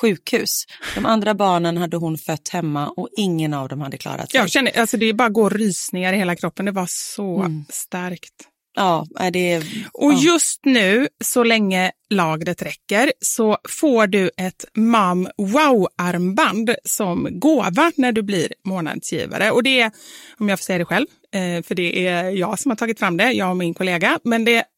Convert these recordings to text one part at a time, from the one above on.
sjukhus. De andra barnen hade hon fött hemma och ingen av dem hade klarat sig. Jag känner, alltså det bara går rysningar i hela kroppen. Det var så Mm. starkt. Ja, det... Och ja. just nu, så länge lagret räcker, så får du ett Mam Wow-armband som gåva när du blir månadsgivare. Och det är, om jag får säga det själv, eh, för det är jag som har tagit fram det, jag och min kollega, men det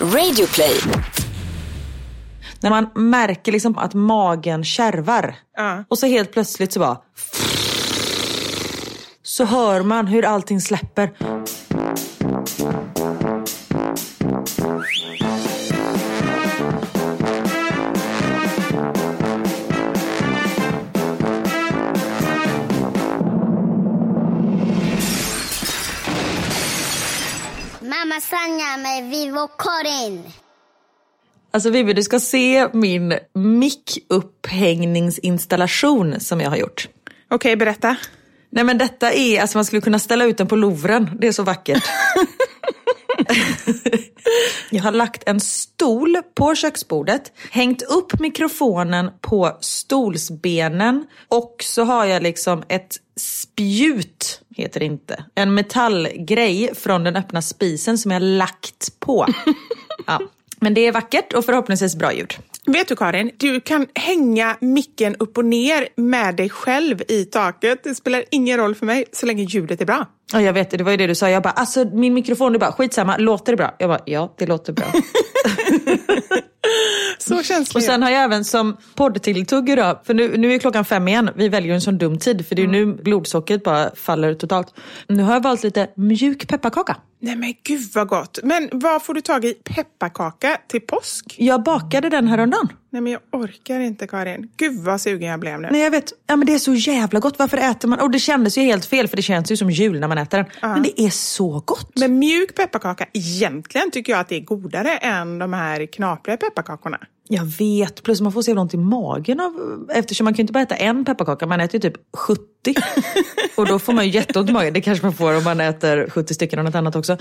Radioplay. När man märker liksom att magen kärvar. Ja. Och så helt plötsligt så bara... Så hör man hur allting släpper. Mamma Sanja med Vivo Karin. Alltså Vivi, du ska se min mick-upphängningsinstallation som jag har gjort. Okej, berätta. Nej men detta är, alltså man skulle kunna ställa ut den på Louvren. Det är så vackert. jag har lagt en stol på köksbordet, hängt upp mikrofonen på stolsbenen och så har jag liksom ett spjut, heter det inte, en metallgrej från den öppna spisen som jag lagt på. ja. Men det är vackert och förhoppningsvis bra ljud. Vet du Karin, du kan hänga micken upp och ner med dig själv i taket. Det spelar ingen roll för mig så länge ljudet är bra. Ja, jag vet det, det var ju det du sa. Jag bara, alltså min mikrofon, du bara, skitsamma, låter det bra? Jag bara, ja det låter bra. Så känslig. Och sen har jag även som poddtilltugg idag, för nu, nu är klockan fem igen, vi väljer en sån dum tid för det är mm. nu blodsockret bara faller totalt. Nu har jag valt lite mjuk pepparkaka. Nej men gud vad gott. Men vad får du tag i pepparkaka till påsk? Jag bakade den häromdagen. Nej men jag orkar inte Karin. Gud vad sugen jag blev nu. Nej jag vet, ja, men det är så jävla gott. Varför äter man? Och det kändes ju helt fel för det känns ju som jul när man äter den. Uh. Men det är så gott. Men mjuk pepparkaka, egentligen tycker jag att det är godare än de här knapriga pepparkakorna. Jag vet, plus man får så ont i magen av, eftersom man kan ju inte bara äta en pepparkaka, man äter ju typ 70. och då får man ju jätteont i magen, det kanske man får om man äter 70 stycken av något annat också.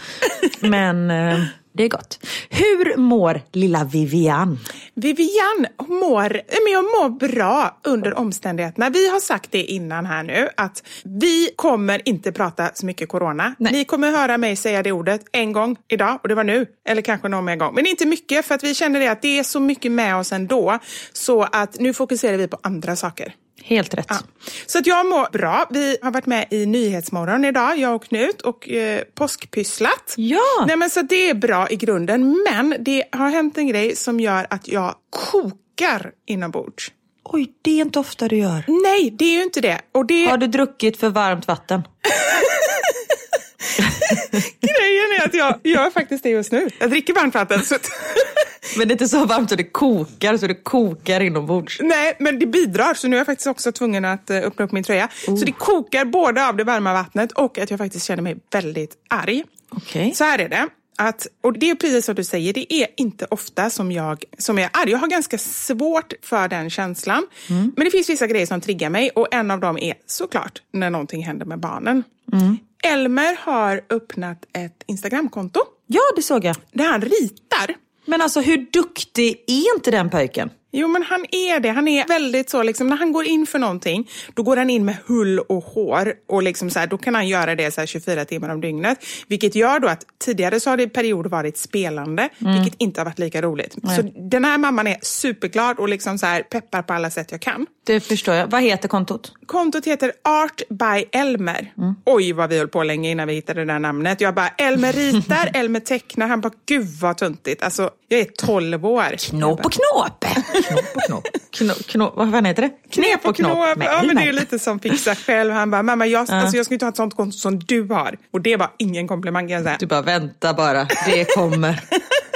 Men eh, det är gott. Hur mår lilla Vivian? Vivian mår, men jag mår bra under omständigheterna. Vi har sagt det innan här nu att vi kommer inte prata så mycket corona. Nej. Ni kommer höra mig säga det ordet en gång idag och det var nu. Eller kanske någon mer gång. Men inte mycket för att vi känner det att det är så mycket med oss ändå. Så att nu fokuserar vi på andra saker. Helt rätt. Ja. Så att jag mår bra. Vi har varit med i Nyhetsmorgon idag, jag och Knut, och eh, påskpysslat. Ja! Nej, men så det är bra i grunden. Men det har hänt en grej som gör att jag kokar inombords. Oj, det är inte ofta du gör. Nej, det är ju inte det. Och det... Har du druckit för varmt vatten? Grejen är att jag gör faktiskt det just nu. Jag dricker varmt vatten. Så men det är inte så varmt så det kokar, så det kokar inombords. Nej, men det bidrar. Så nu är jag faktiskt också tvungen att eh, öppna upp min tröja. Oh. Så det kokar både av det varma vattnet och att jag faktiskt känner mig väldigt arg. Okay. Så här är det. Att, och det är precis som du säger, det är inte ofta som jag som är arg. Jag har ganska svårt för den känslan. Mm. Men det finns vissa grejer som triggar mig och en av dem är såklart när någonting händer med barnen. Mm. Elmer har öppnat ett Instagramkonto. Ja, det såg jag. Där han ritar. Men alltså hur duktig är inte den pojken? Jo, men han är det. Han är väldigt så, liksom, när han går in för någonting, då går han in med hull och hår. Och liksom så här, då kan han göra det så här 24 timmar om dygnet. Vilket gör då att tidigare så har det i perioder varit spelande, mm. vilket inte har varit lika roligt. Nej. Så den här mamman är superglad och liksom så här peppar på alla sätt jag kan. Det förstår jag. Vad heter kontot? Kontot heter Art by Elmer. Mm. Oj, vad vi höll på länge innan vi hittade det där namnet. Jag bara, Elmer ritar, Elmer tecknar. Han bara, gud vad tuntigt. Alltså, jag är 12 år. Knåp och knåp. Knåp och knåp. Knå, knå, vad heter det? Knep och knåp. knåp. Ja, men det är lite som Fixa själv. Han bara, mamma jag, uh. alltså, jag ska inte ha ett sånt konto som du har. Och det var ingen komplimang kan jag säga. Du bara, vänta bara, det kommer.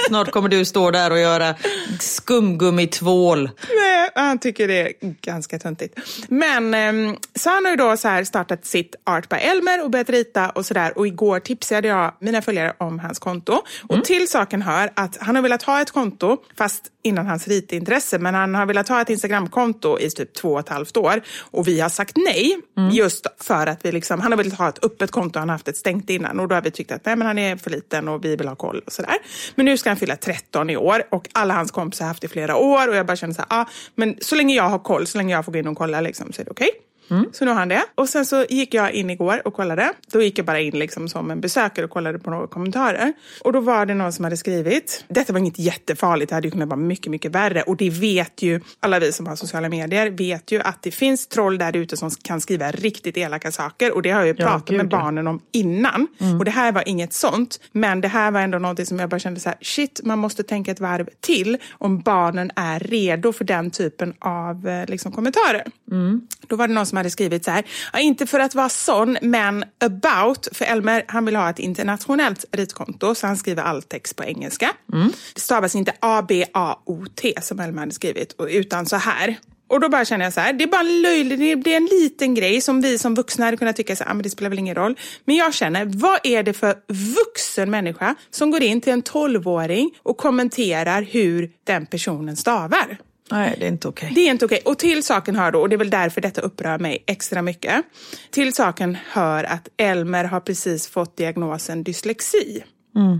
Snart kommer du stå där och göra skumgummitvål. Nej, han tycker det är ganska töntigt. Men ehm, så han har ju då så startat sitt Art by Elmer och börjat rita och sådär. Och igår tipsade jag mina följare om hans konto. Mm. Och till saken hör att han har velat ha ett konto, fast innan hans ritintresse, men han har velat ha ett Instagramkonto i typ två och ett halvt år. Och vi har sagt nej, mm. just för att vi liksom, han har velat ha ett öppet konto, han har haft ett stängt innan. Och då har vi tyckt att nej, men han är för liten och vi vill ha koll och sådär. Men nu ska han fylla 13 i år och alla hans kompisar har haft det i flera år och jag bara känner så här, ah, men så länge jag har koll, så länge jag får gå in och kolla liksom, så är det okej. Okay. Mm. Så nu har han det. Och sen så gick jag in igår och kollade. Då gick jag bara in liksom som en besökare och kollade på några kommentarer. Och då var det någon som hade skrivit, detta var inget jättefarligt, det hade ju kunnat vara mycket, mycket värre. Och det vet ju alla vi som har sociala medier, vet ju att det finns troll där ute som kan skriva riktigt elaka saker. Och det har jag ju pratat ja, med barnen om innan. Mm. Och det här var inget sånt. Men det här var ändå någonting som jag bara kände så här, shit, man måste tänka ett varv till om barnen är redo för den typen av eh, liksom, kommentarer. Mm. Då var det någon som hade skrivit så här, ja, inte för att vara sån, men about, för Elmer han vill ha ett internationellt ritkonto, så han skriver all text på engelska. Mm. Det stavas inte A-B-A-O-T som Elmer hade skrivit, utan så här. Och då bara känner jag så här, det är bara löjligt, det är en liten grej som vi som vuxna hade kunnat tycka så här, ah, men det spelar väl ingen roll. Men jag känner, vad är det för vuxen människa som går in till en tolvåring och kommenterar hur den personen stavar? Nej, det är inte okej. Okay. Det är inte okej. Okay. Och till saken hör då, och det är väl därför detta upprör mig extra mycket. Till saken hör att Elmer har precis fått diagnosen dyslexi.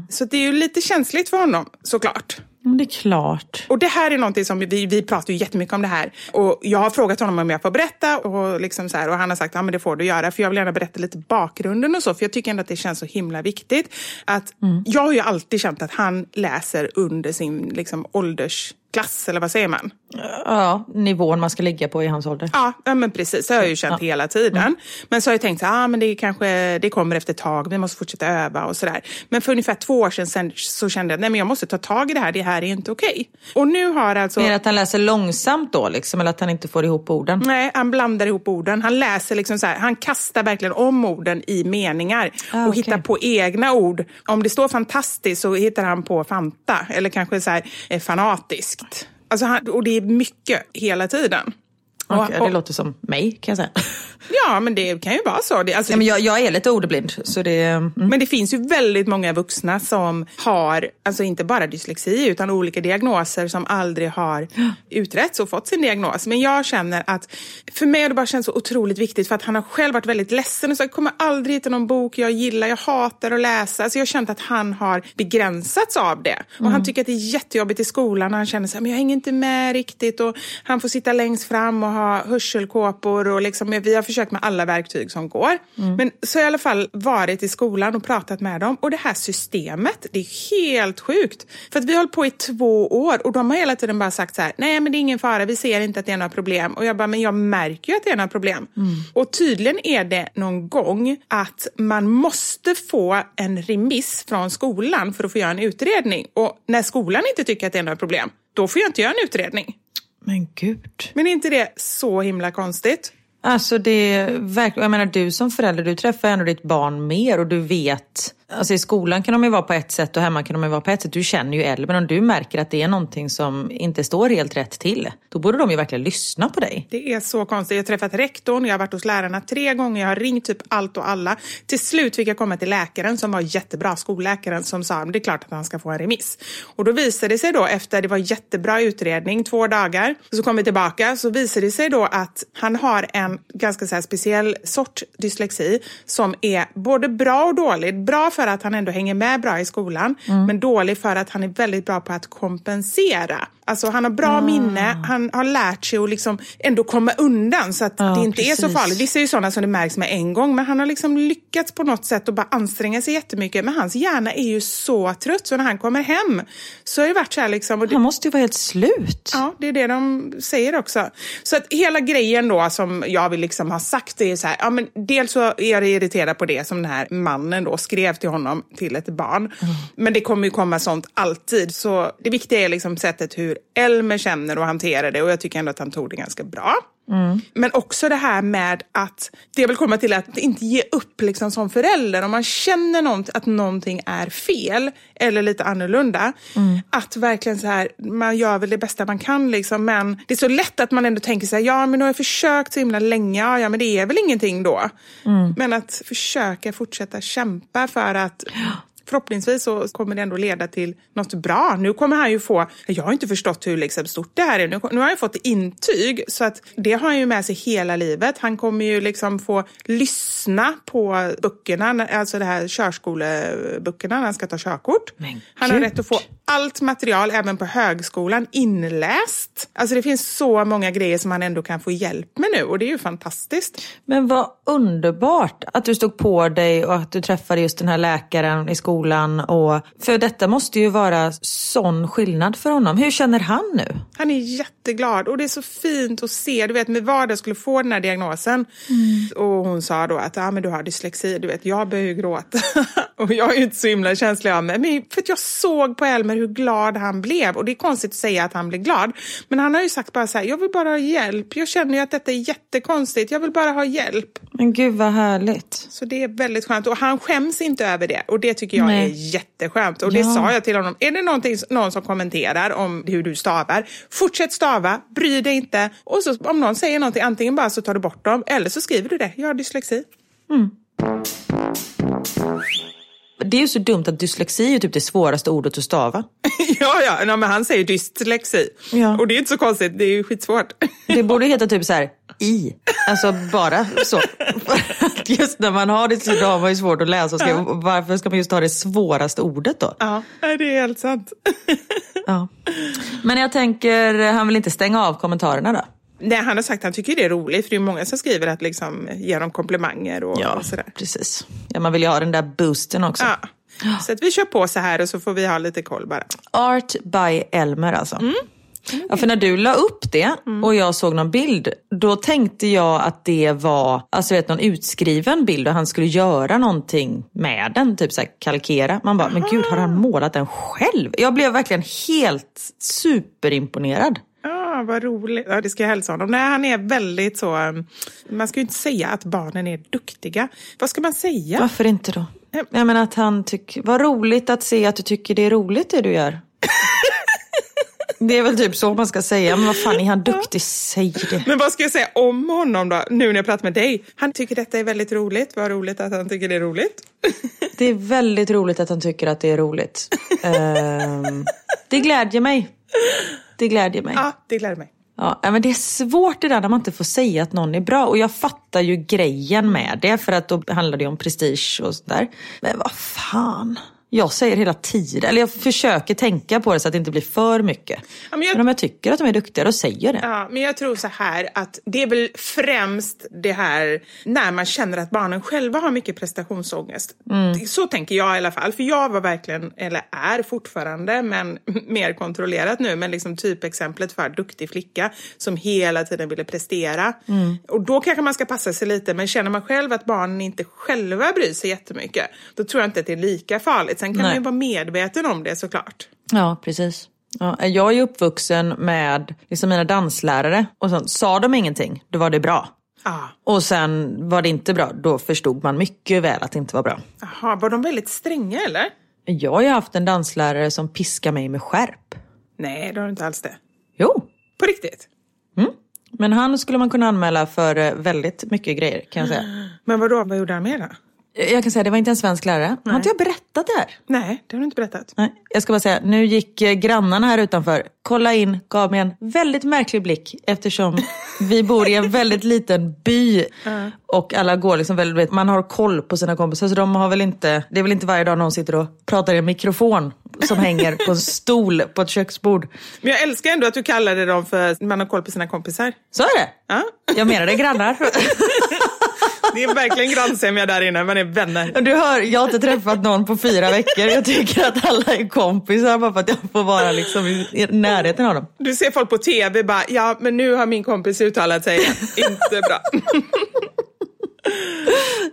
Så det är ju lite känsligt för honom såklart. Det är klart. Och det här är någonting som vi, vi pratar ju jättemycket om det här. Och jag har frågat honom om jag får berätta och, liksom så här, och han har sagt att ja, det får du göra. För jag vill gärna berätta lite bakgrunden och så. För jag tycker ändå att det känns så himla viktigt. Att Jag har ju alltid känt att han läser under sin liksom, åldersklass, eller vad säger man? Ja, nivån man ska ligga på i hans ålder. Ja, ja men precis. Det har jag ju känt hela tiden. Men så har jag tänkt att ah, men det, kanske, det kommer efter ett tag, vi måste fortsätta öva och sådär. Men för ungefär två år sedan sen, så kände jag att jag måste ta tag i det här, det här är inte okej. Och nu har alltså... Mer att han läser långsamt då, liksom, eller att han inte får ihop orden? Nej, han blandar ihop orden. Han läser liksom så här, han kastar verkligen om orden i meningar Ah, och okej. hittar på egna ord. Om det står fantastiskt så hittar han på Fanta eller kanske så här, eh, fanatiskt. Alltså han, och det är mycket hela tiden. Och- Okej, och- det låter som mig kan jag säga. Ja, men det kan ju vara så. Det, alltså, Ja, men jag, jag är lite ordblind. Så det, mm. Men det finns ju väldigt många vuxna som har, alltså inte bara dyslexi, utan olika diagnoser som aldrig har utretts och fått sin diagnos. Men jag känner att, för mig har det bara känts så otroligt viktigt för att han har själv varit väldigt ledsen och så jag kommer aldrig hitta någon bok jag gillar, jag hatar att läsa. Alltså jag har känt att han har begränsats av det. Och han tycker att det är jättejobbigt i skolan och han känner så här, men jag hänger inte med riktigt och han får sitta längst fram och ha hörselkåpor och liksom, vi har försökt med alla verktyg som går. Men så har jag i alla fall varit i skolan och pratat med dem och det här systemet, det är helt sjukt. För att vi har hållit på i två år och de har hela tiden bara sagt så här, nej men det är ingen fara, vi ser inte att det är några problem. Och jag bara, men jag märker ju att det är några problem. Och tydligen är det någon gång att man måste få en remiss från skolan för att få göra en utredning. Och när skolan inte tycker att det är några problem, då får jag inte göra en utredning. Men gud. Men är inte det så himla konstigt? Alltså det är verkligen, jag menar du som förälder, du träffar ändå ditt barn mer och du vet, alltså i skolan kan de ju vara på ett sätt och hemma kan de ju vara på ett sätt. Du känner ju Elmer, om du märker att det är någonting som inte står helt rätt till, då borde de ju verkligen lyssna på dig. Det är så konstigt. Jag har träffat rektorn, jag har varit hos lärarna tre gånger, jag har ringt typ allt och alla. Till slut fick jag komma till läkaren som var jättebra, skolläkaren som sa att det är klart att han ska få en remiss. Och då visade det sig då efter, det var jättebra utredning, två dagar, så kom vi tillbaka, så visade det sig då att han har en ganska så här speciell sort dyslexi som är både bra och dålig. Bra för att han ändå hänger med bra i skolan, men dålig för att han är väldigt bra på att kompensera. Alltså han har bra minne, han har lärt sig att liksom ändå komma undan så att Ja, det inte är så precis. farligt. Vissa är ju sådana som det märks med en gång, men han har liksom lyckats på något sätt och bara anstränga sig jättemycket. Men hans hjärna är ju så trött, så när han kommer hem så har det varit så här liksom... Det, Han måste ju vara helt slut. Ja, det är det de säger också. Så att hela grejen då som jag vill liksom ha sagt är så här, ja men dels så är jag irriterad på det som den här mannen då skrev till honom, till ett barn. Men det kommer ju komma sånt alltid. Så det viktiga är liksom sättet hur Elmer känner och hanterar det och jag tycker ändå att han tog det ganska bra. Men också det här med att, det jag vill komma till är att inte ge upp liksom som förälder. Om man känner något, att någonting är fel eller lite annorlunda. Att verkligen så här, man gör väl det bästa man kan liksom. Men det är så lätt att man ändå tänker så här, ja men nu har jag försökt så himla länge, ja, ja men det är väl ingenting då. Men att försöka fortsätta kämpa för att Förhoppningsvis så kommer det ändå leda till något bra. Nu kommer han ju få, jag har inte förstått hur liksom stort det här är, nu, nu har han fått intyg så att det har han ju med sig hela livet. Han kommer ju liksom få lyssna på böckerna, alltså det här körskoleböckerna när han ska ta körkort. Han har rätt att få allt material, även på högskolan, inläst. Alltså det finns så många grejer som han ändå kan få hjälp med nu och det är ju fantastiskt. Men vad underbart att du stod på dig och att du träffade just den här läkaren i skolan. Och, för detta måste ju vara sån skillnad för honom. Hur känner han nu? Han är jätteglad och det är så fint att se. Du vet, med vad jag skulle få den här diagnosen. Och hon sa då att ah, men du har dyslexi. Du vet, jag börjar ju gråta. och jag är ju inte så himla känslig av mig. Men för att jag såg på Elmer hur glad han blev. Och det är konstigt att säga att han blev glad. Men han har ju sagt bara så här, jag vill bara ha hjälp. Jag känner ju att detta är jättekonstigt. Jag vill bara ha hjälp. Men gud vad härligt. Så det är väldigt skönt. Och han skäms inte över det. Och det tycker jag Nej. är jätteskönt. Och det Ja. sa jag till honom. Är det någonting, någon som kommenterar om hur du stavar, fortsätt stava, bry dig inte. Och så om någon säger någonting, antingen bara så tar du bort dem, eller så skriver du det. Jag har dyslexi. Det är ju så dumt att dyslexi är typ det svåraste ordet att stava. ja, ja, nej, men han säger dyslexi. Ja. Och det är inte så konstigt, det är ju skitsvårt. Det borde heta typ så här i. Alltså bara så. Just när man har det så har man ju svårt att läsa och skriva. Varför ska man just ha det svåraste ordet då? Ja, det är helt sant. Ja. Men jag tänker, han vill inte stänga av kommentarerna då? Nej, han har sagt att han tycker det är roligt, för det är många som skriver att liksom ge dem komplimanger och, och sådär. precis. Ja, man vill ju ha den där boosten också. Ja. Så att vi kör på så här och så får vi ha lite koll bara. Art by Elmer alltså. Ja, för när du la upp det och jag såg någon bild, då tänkte jag att det var alltså, vet, någon utskriven bild och han skulle göra någonting med den, typ så här, kalkera. Man bara, men gud har han målat den själv? Jag blev verkligen helt superimponerad. Ja, vad roligt. Ja, det ska jag hälsa honom. Nej, han är väldigt så... um, Man ska ju inte säga att barnen är duktiga. Vad ska man säga? Varför inte då? Jag menar att han tycker, vad roligt att se att du tycker det är roligt det du gör. Det är väl typ så man ska säga, men vad fan är han duktig? Säg det. Men vad ska jag säga om honom då, nu när jag pratar med dig? Han tycker detta är väldigt roligt. Vad roligt att han tycker det är roligt. Det är väldigt roligt att han tycker att det är roligt. Ehm, det glädjer mig. Det glädjer mig. Ja, det gläder mig. Ja, men det är svårt det där när man inte får säga att någon är bra. Och jag fattar ju grejen med det, för att då handlar det om prestige och sådär. Men vad fan. Jag säger hela tiden, eller jag försöker tänka på det så att det inte blir för mycket. Ja, men jag- Men om jag tycker att de är duktiga, då säger jag det. Ja, men jag tror så här att det är väl främst det här när man känner att barnen själva har mycket prestationsångest. Så tänker jag i alla fall. För jag var verkligen, eller är fortfarande, men mer kontrollerat nu, men liksom typexemplet för duktig flicka som hela tiden ville prestera. Och då kanske man ska passa sig lite, men känner man själv att barnen inte själva bryr sig jättemycket, då tror jag inte att det är lika farligt. Sen kan Nej. man ju vara medveten om det såklart. Ja, precis. Ja, jag är uppvuxen med liksom mina danslärare och sånt. Sa de ingenting, då var det bra. Ja. Och sen var det inte bra, då förstod man mycket väl att det inte var bra. Jaha, var de väldigt stränga eller? Jag har ju haft en danslärare som piskar mig med skärp. Nej, det har du inte alls det. Jo, På riktigt? men han skulle man kunna anmäla för eh, väldigt mycket grejer kan jag säga. Men vadå, vad gjorde han mer då? Jag kan säga, det var inte en svensk lärare. Har inte jag berättat det här? Nej, det har du inte berättat. Nej, jag ska bara säga, nu gick eh, grannarna här utanför, kolla in, gav mig en väldigt märklig blick eftersom vi bor i en väldigt liten by och alla går liksom väldigt, man har koll på sina kompisar så de har väl inte, det är väl inte varje dag någon sitter och pratar i en mikrofon som hänger på en stol på ett köksbord. Men jag älskar ändå att du kallade dem för man har koll på sina kompisar. Så är det. Ja. Jag menade grannar. Det är verkligen grannsämja där inne, man är vänner. Du hör, jag har inte träffat någon på fyra veckor. Jag tycker att alla är kompisar bara för att jag får vara liksom i i närheten av dem. Du ser folk på tv bara, ja men nu har min kompis uttalat sig. Inte bra.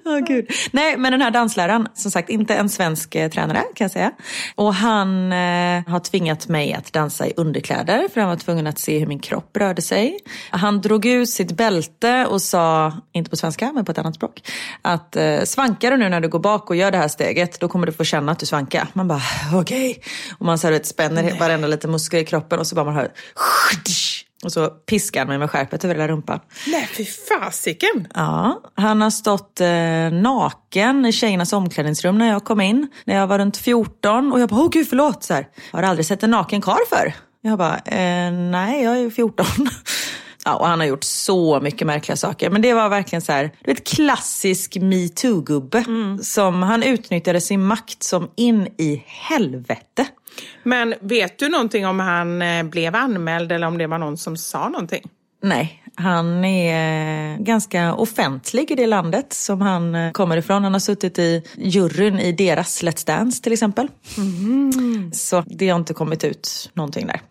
Åh, Gud. Nej, men den här dansläraren, som sagt inte en svensk eh, tränare kan jag säga. Och han eh, har tvingat mig att dansa i underkläder för han var tvungen att se hur min kropp rörde sig. Han drog ut sitt bälte och sa, inte på svenska men på ett annat språk, att eh, svankar du nu när du går bak och gör det här steget då kommer du få känna att du svankar. Man bara okej. Och man så här, vet, spänner varenda liten muskel i kroppen och så bara man hör och så piskar han mig med skärpet över hela rumpan. Nej, fy fasiken. Ja, han har stått eh, naken i tjejernas omklädningsrum när jag kom in. När jag var runt 14 och jag bara, åh gud förlåt. Så här, har aldrig sett en naken karl för? Jag bara, eh, nej jag är 14. Ja, och han har gjort så mycket märkliga saker. Men det var verkligen så här, du vet klassisk metoo-gubbe. Som han utnyttjade sin makt som in i helvete. Men vet du någonting om han eh, blev anmäld eller om det var någon som sa någonting? Nej, han är eh, ganska offentlig i det landet som han eh, kommer ifrån. Han har suttit i juryn i deras Let's Dance till exempel. Så det har inte kommit ut någonting där.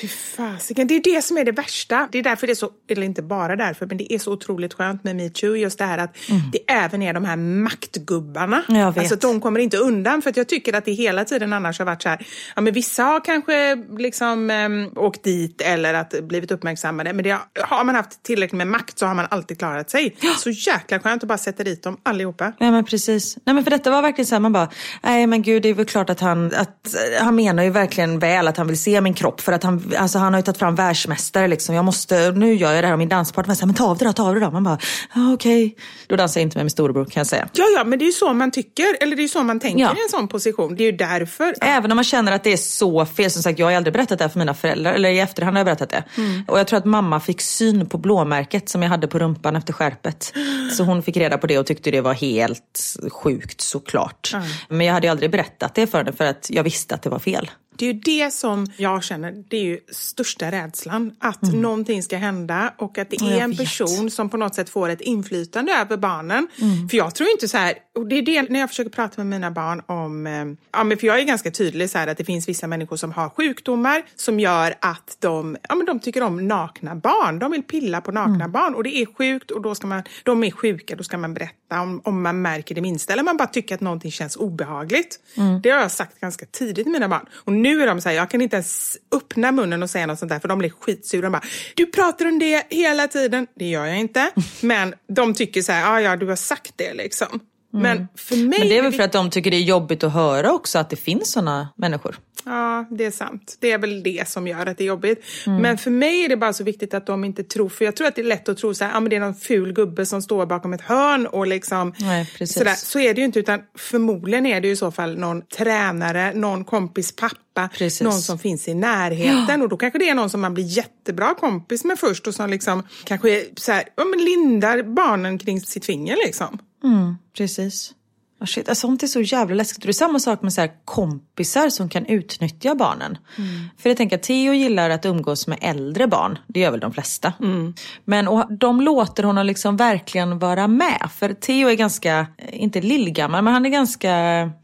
Fy fasiken, det är det som är det värsta. Det är därför det är så, eller inte bara därför, men det är så otroligt skönt med metoo. Just det här att det även är de här maktgubbarna. Alltså de kommer inte undan. För att jag tycker att det hela tiden annars har varit så här, ja men vissa har kanske liksom äm, åkt dit eller att blivit uppmärksammade. Men det har, man haft tillräckligt med makt så har man alltid klarat sig. Så jäkla skönt att bara sätta dit dem allihopa. Nej men precis. Nej men för detta var verkligen så här, man bara, nej men gud det är väl klart att han, att, han menar ju verkligen väl att han vill se min kropp för att han, alltså han har ju tagit fram världsmästare liksom. Jag måste, nu gör jag det här och min danspartner säger, men ta av det då, ta av det då. Man bara, ah, okej. Okay. Då dansar jag inte med min storebror kan jag säga. Ja, ja, men det är ju så man tycker, eller det är ju så man tänker ja. i en sån position. Det är ju därför. Även om man känner att det är så fel. Som sagt, jag har aldrig berättat det här för mina föräldrar, eller i efterhand har jag berättat det. Mm. Och jag tror att mamma fick syn på blåmärket som jag hade på rumpan efter skärpet. Så hon fick reda på det och tyckte det var helt sjukt såklart. Mm. Men jag hade aldrig berättat det för henne för att jag visste att det var fel. Det är ju det som jag känner, det är ju största rädslan. Att mm. någonting ska hända och att det är en person som på något sätt får ett inflytande över barnen. Mm. För jag tror inte så här, och det är det när jag försöker prata med mina barn om, eh, ja men för jag är ganska tydlig så här att det finns vissa människor som har sjukdomar som gör att de, ja men de tycker om nakna barn. De vill pilla på nakna mm. barn och det är sjukt och då ska man, de är sjuka, då ska man berätta om, om man märker det minsta eller man bara tycker att någonting känns obehagligt. Mm. Det har jag sagt ganska tidigt till mina barn. Och nu är de så här, jag kan inte ens öppna munnen och säga något sånt där för de blir skitsura. De bara, du pratar om det hela tiden. Det gör jag inte. Men de tycker så här, ja ja du har sagt det liksom. Mm. Men för mig... Men det är väl för att de tycker det är jobbigt att höra också att det finns sådana människor. Ja, det är sant. Det är väl det som gör att det är jobbigt. Mm. Men för mig är det bara så viktigt att de inte tror, för jag tror att det är lätt att tro så här, ja men det är någon ful gubbe som står bakom ett hörn och liksom Nej, precis. sådär. Så är det ju inte, utan förmodligen är det ju i så fall någon tränare, någon kompis pappa, precis. någon som finns i närheten. Ja. Och då kanske det är någon som man blir jättebra kompis med först och som liksom kanske är så här, ja, men lindar barnen kring sitt finger liksom. Mm, precis. Oh shit, alltså, sånt är så jävla läskigt. Det är samma sak med så här kompisar som kan utnyttja barnen. Mm. För jag tänker att Theo gillar att umgås med äldre barn. Det gör väl de flesta. Mm. Men och de låter honom liksom verkligen vara med. För Theo är ganska, inte lillgammal, men han är ganska,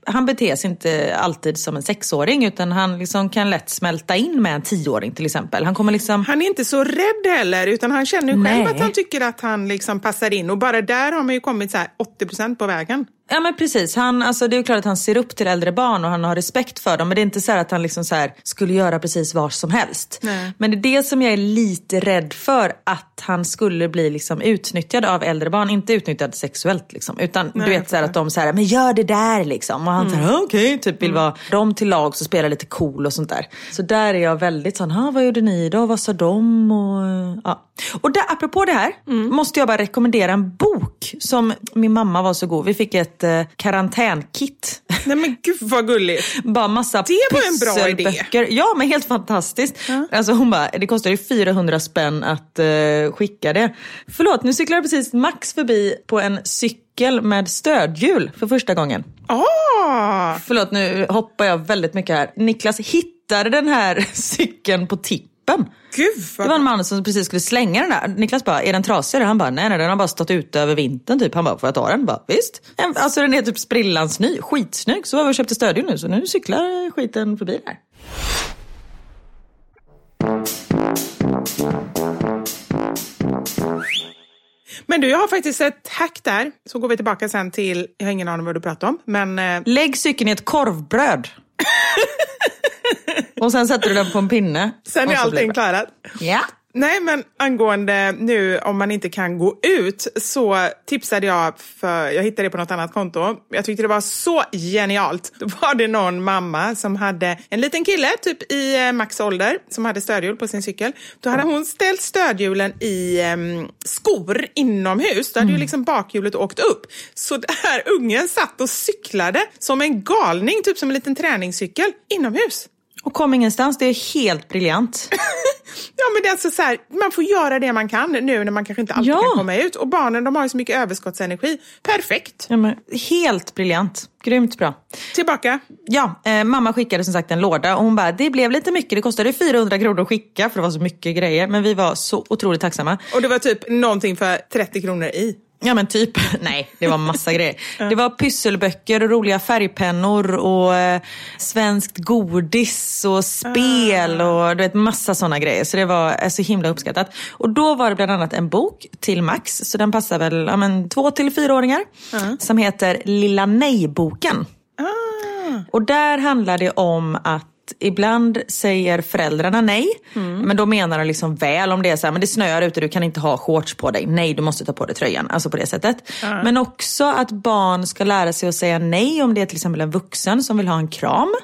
han beter sig inte alltid som en sexåring. Utan han liksom kan lätt smälta in med en tioåring till exempel. Han kommer liksom... Han är inte så rädd heller, utan han känner ju själv att han tycker att han liksom passar in. Och bara där har man ju kommit så här 80% på vägen. Ja men precis. Han, alltså, det är klart att han ser upp till äldre barn och han har respekt för dem. Men det är inte så att han liksom så här, skulle göra precis vad som helst. Nej. Men det är det som jag är lite rädd för. Att han skulle bli liksom utnyttjad av äldre barn. Inte utnyttjad sexuellt liksom. Utan Nej, du vet så här, att de säger men gör det där liksom. Och han mm. säger okej, okay, typ vill mm. vara dem till lag och spela lite cool och sånt där. Så där är jag väldigt sån, vad gjorde ni då? Vad sa de? Och, ja. och där, apropå det här mm. måste jag bara rekommendera en bok som min mamma var så god. Vi fick ett eh, karantänkit. Nej men gud vad gulligt. bara massa Det var en bra idé. Ja men helt fantastiskt. Ja. Alltså hon bara, det kostar ju 400 spänn att eh, skicka det. Förlåt, nu cyklar precis Max förbi på en cykel med stödhjul för första gången. Ah. Förlåt, nu hoppar jag väldigt mycket här. Niklas hittade den här cykeln på tippen. Gud, vad... Det var en man som precis skulle slänga den där. Niklas bara, är den trasig? Han bara, nej, nej den har bara stått ute över vintern typ. Han bara, får jag ta den? Bara, Visst. Alltså den är typ sprillans ny, skitsnygg. Så var vi och köpte stödhjul nu, så nu cyklar skiten förbi där. Men du, jag har faktiskt ett hack där. Så går vi tillbaka sen till, jag har ingen aning vad du pratar om. Men, eh... Lägg cykeln i ett korvbröd. Och sen sätter du den på en pinne. Sen är allting klarat. Ja. Nej, men angående nu om man inte kan gå ut så tipsade jag för, jag hittade det på något annat konto. Jag tyckte det var så genialt. Då var det någon mamma som hade en liten kille, typ i eh, Max ålder, som hade stödhjul på sin cykel. Då hade hon ställt stödhjulen i um, skor inomhus. Då hade mm. ju liksom bakhjulet åkt upp. Så där ungen satt och cyklade som en galning, typ som en liten träningscykel inomhus. Och kom ingenstans, det är helt briljant. ja men det är alltså så här, man får göra det man kan nu när man kanske inte alltid ja. kan komma ut. Och barnen de har ju så mycket överskottsenergi. Perfekt! Ja, men, helt briljant, grymt bra. Tillbaka. Ja, eh, mamma skickade som sagt en låda och hon bara, det blev lite mycket, det kostade 400 kronor att skicka för det var så mycket grejer. Men vi var så otroligt tacksamma. Och det var typ någonting för 30 kronor i. Ja men typ, nej det var massa grejer. Det var pysselböcker och roliga färgpennor och eh, svenskt godis och spel ah. och du vet massa sådana grejer. Så det var eh, så himla uppskattat. Och då var det bland annat en bok till Max, så den passar väl ja, men, två till fyraåringar. Uh. Som heter Lilla Nej-boken. Ah. Och där handlar det om att ibland säger föräldrarna nej. Men då menar de liksom väl om det är så här, men det snöar ute, du kan inte ha shorts på dig. Nej, du måste ta på dig tröjan. Alltså på det sättet. Men också att barn ska lära sig att säga nej om det är till exempel en vuxen som vill ha en kram.